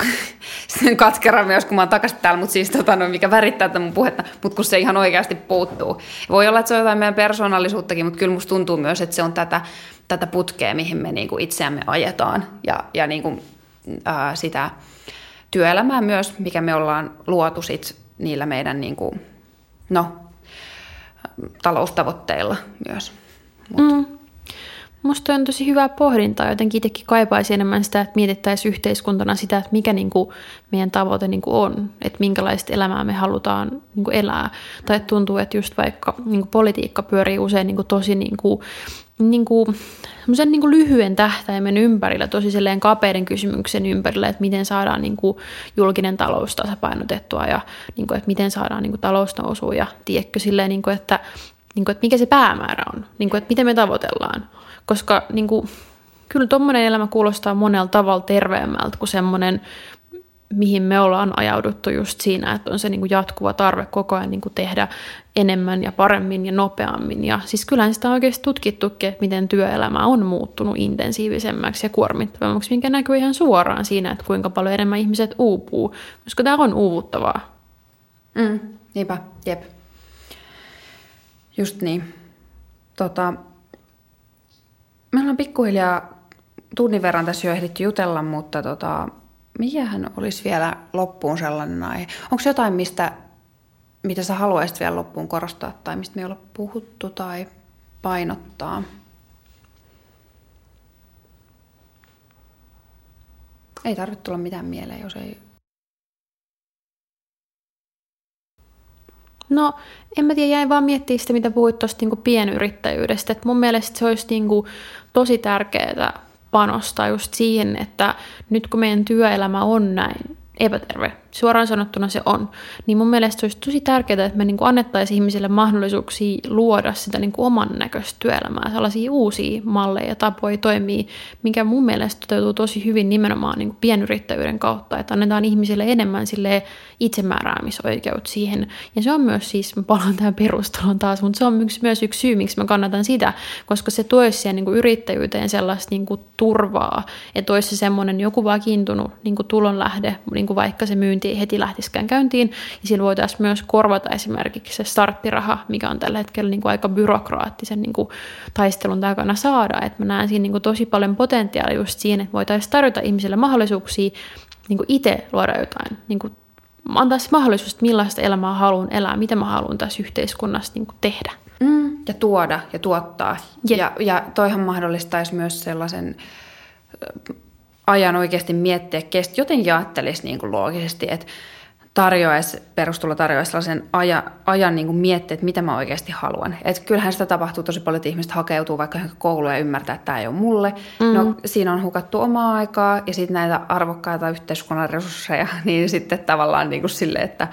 katkera myös, kun mä oon takaisin täällä, mutta siis tota, no, mikä värittää tätä mun puhetta, mutta kun se ihan oikeasti puuttuu. Voi olla, että se on jotain meidän persoonallisuuttakin, mutta kyllä musta tuntuu myös, että se on tätä, tätä putkea, mihin me niin kuin itseämme ajetaan ja, ja niin kuin, ää, sitä työelämää myös, mikä me ollaan luotu sit niillä meidän niin kuin, no, taloustavoitteilla myös. Mut. Mm.
Musta on tosi hyvää pohdintaa. Jotenkin itsekin kaipaisin enemmän sitä, että mietittäisiin yhteiskuntana sitä, että mikä niin kuin meidän tavoite niin kuin on. Että minkälaista elämää me halutaan niin kuin elää. Tai tuntuu, että just vaikka niin kuin politiikka pyörii usein niin kuin tosi niin kuin, niin kuin, niin kuin lyhyen tähtäimen ympärillä, tosi silleen kapeiden kysymyksen ympärillä, että miten saadaan niin kuin julkinen talous tasapainotettua ja niin kuin, että miten saadaan niin kuin talousnousua ja tiedätkö silleen, niin kuin, että, niin kuin, että mikä se päämäärä on, niin kuin, että miten me tavoitellaan. Koska niin kuin, kyllä tuommoinen elämä kuulostaa monella tavalla terveemmältä kuin semmoinen, mihin me ollaan ajauduttu just siinä, että on se niin kuin jatkuva tarve koko ajan niin kuin tehdä enemmän ja paremmin ja nopeammin. Ja siis kyllähän sitä on oikeasti tutkittukin, että miten työelämä on muuttunut intensiivisemmäksi ja kuormittavammaksi, minkä näkyy ihan suoraan siinä, että kuinka paljon enemmän ihmiset uupuu, koska tämä on uuvuttavaa.
Mm, niinpä, jep. Just niin. Tota, me ollaan pikkuhiljaa tunnin verran tässä jo ehditty jutella, mutta tota, mikähän olisi vielä loppuun sellainen aihe? Onko jotain, mistä, mitä sä haluaisit vielä loppuun korostaa tai mistä me ei ole puhuttu tai painottaa? Ei tarvitse tulla mitään mieleen, jos ei
No, en mä tiedä, jäin vaan miettiä sitä, mitä puhuit tuosta niin pienyrittäjyydestä. Et mun mielestä se olisi niin kuin tosi tärkeää panostaa just siihen, että nyt kun meidän työelämä on näin epäterve, suoraan sanottuna se on, niin mun mielestä se olisi tosi tärkeää, että me niin annettaisiin ihmisille mahdollisuuksia luoda sitä niin kuin oman näköistä työelämää, sellaisia uusia malleja ja tapoja toimii, mikä mun mielestä toteutuu tosi hyvin nimenomaan niin kuin pienyrittäjyyden kautta, että annetaan ihmisille enemmän sille itsemääräämisoikeut siihen. Ja se on myös siis, mä palaan tähän perustelun taas, mutta se on myös, myös yksi syy, miksi mä kannatan sitä, koska se toisi siihen niin kuin yrittäjyyteen sellaista niin kuin turvaa, että olisi se semmoinen joku vakiintunut niin kuin tulonlähde, niin kuin vaikka se myynti ei heti lähtisikään käyntiin. Ja sillä voitaisiin myös korvata esimerkiksi se starttiraha, mikä on tällä hetkellä niin kuin aika byrokraattisen niin kuin taistelun takana saada. Et mä näen siinä niin kuin tosi paljon potentiaalia just siinä, että voitaisiin tarjota ihmisille mahdollisuuksia niin kuin itse luoda jotain, niin kuin antaa se mahdollisuus, että millaista elämää haluan elää, mitä mä haluan tässä yhteiskunnassa niin kuin tehdä.
Mm, ja tuoda ja tuottaa. Yep. Ja, ja toihan mahdollistaisi myös sellaisen ajan oikeasti miettiä, kestä jotenkin ajattelisi niin kuin loogisesti, että tarjoaisi, perustulo tarjoaisi sellaisen ajan, ajan niin kuin miettiä, että mitä mä oikeasti haluan. Et kyllähän sitä tapahtuu tosi paljon, että ihmiset hakeutuu vaikka kouluun ja ymmärtää, että tämä ei ole mulle. Mm-hmm. No siinä on hukattu omaa aikaa ja sitten näitä arvokkaita yhteiskunnan resursseja, niin sitten tavallaan niin kuin sille, että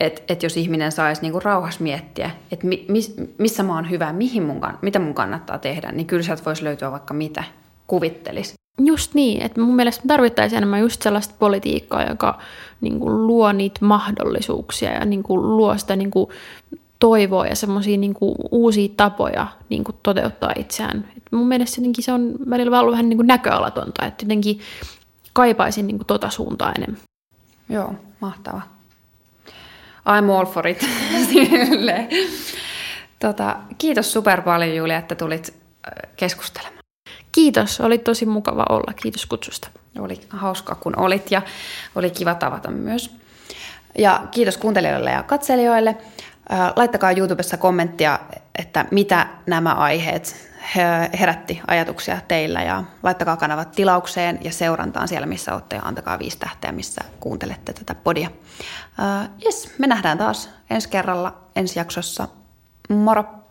et, et jos ihminen saisi niin kuin rauhassa miettiä, että mi, mis, missä mä oon hyvä, mihin mun, mitä mun kannattaa tehdä, niin kyllä sieltä voisi löytyä vaikka mitä kuvittelisi.
Just niin, että mun mielestä tarvittaisiin enemmän just sellaista politiikkaa, joka niin kuin luo niitä mahdollisuuksia ja niin kuin luo sitä niin kuin toivoa ja semmoisia niin uusia tapoja niin kuin toteuttaa itseään. Et mun mielestä jotenkin se on välillä ollut vähän niin kuin näköalatonta, että jotenkin kaipaisin niin kuin tota suuntaa enemmän.
Joo, mahtava. I'm all for it. Tota, kiitos super paljon Julia, että tulit keskustelemaan.
Kiitos, oli tosi mukava olla. Kiitos kutsusta.
Oli hauskaa kun olit ja oli kiva tavata myös. Ja kiitos kuuntelijoille ja katselijoille. Laittakaa YouTubessa kommenttia, että mitä nämä aiheet herätti ajatuksia teillä ja laittakaa kanavat tilaukseen ja seurantaan siellä, missä olette ja antakaa viisi tähteä, missä kuuntelette tätä podia. Yes, me nähdään taas ensi kerralla ensi jaksossa. Moro!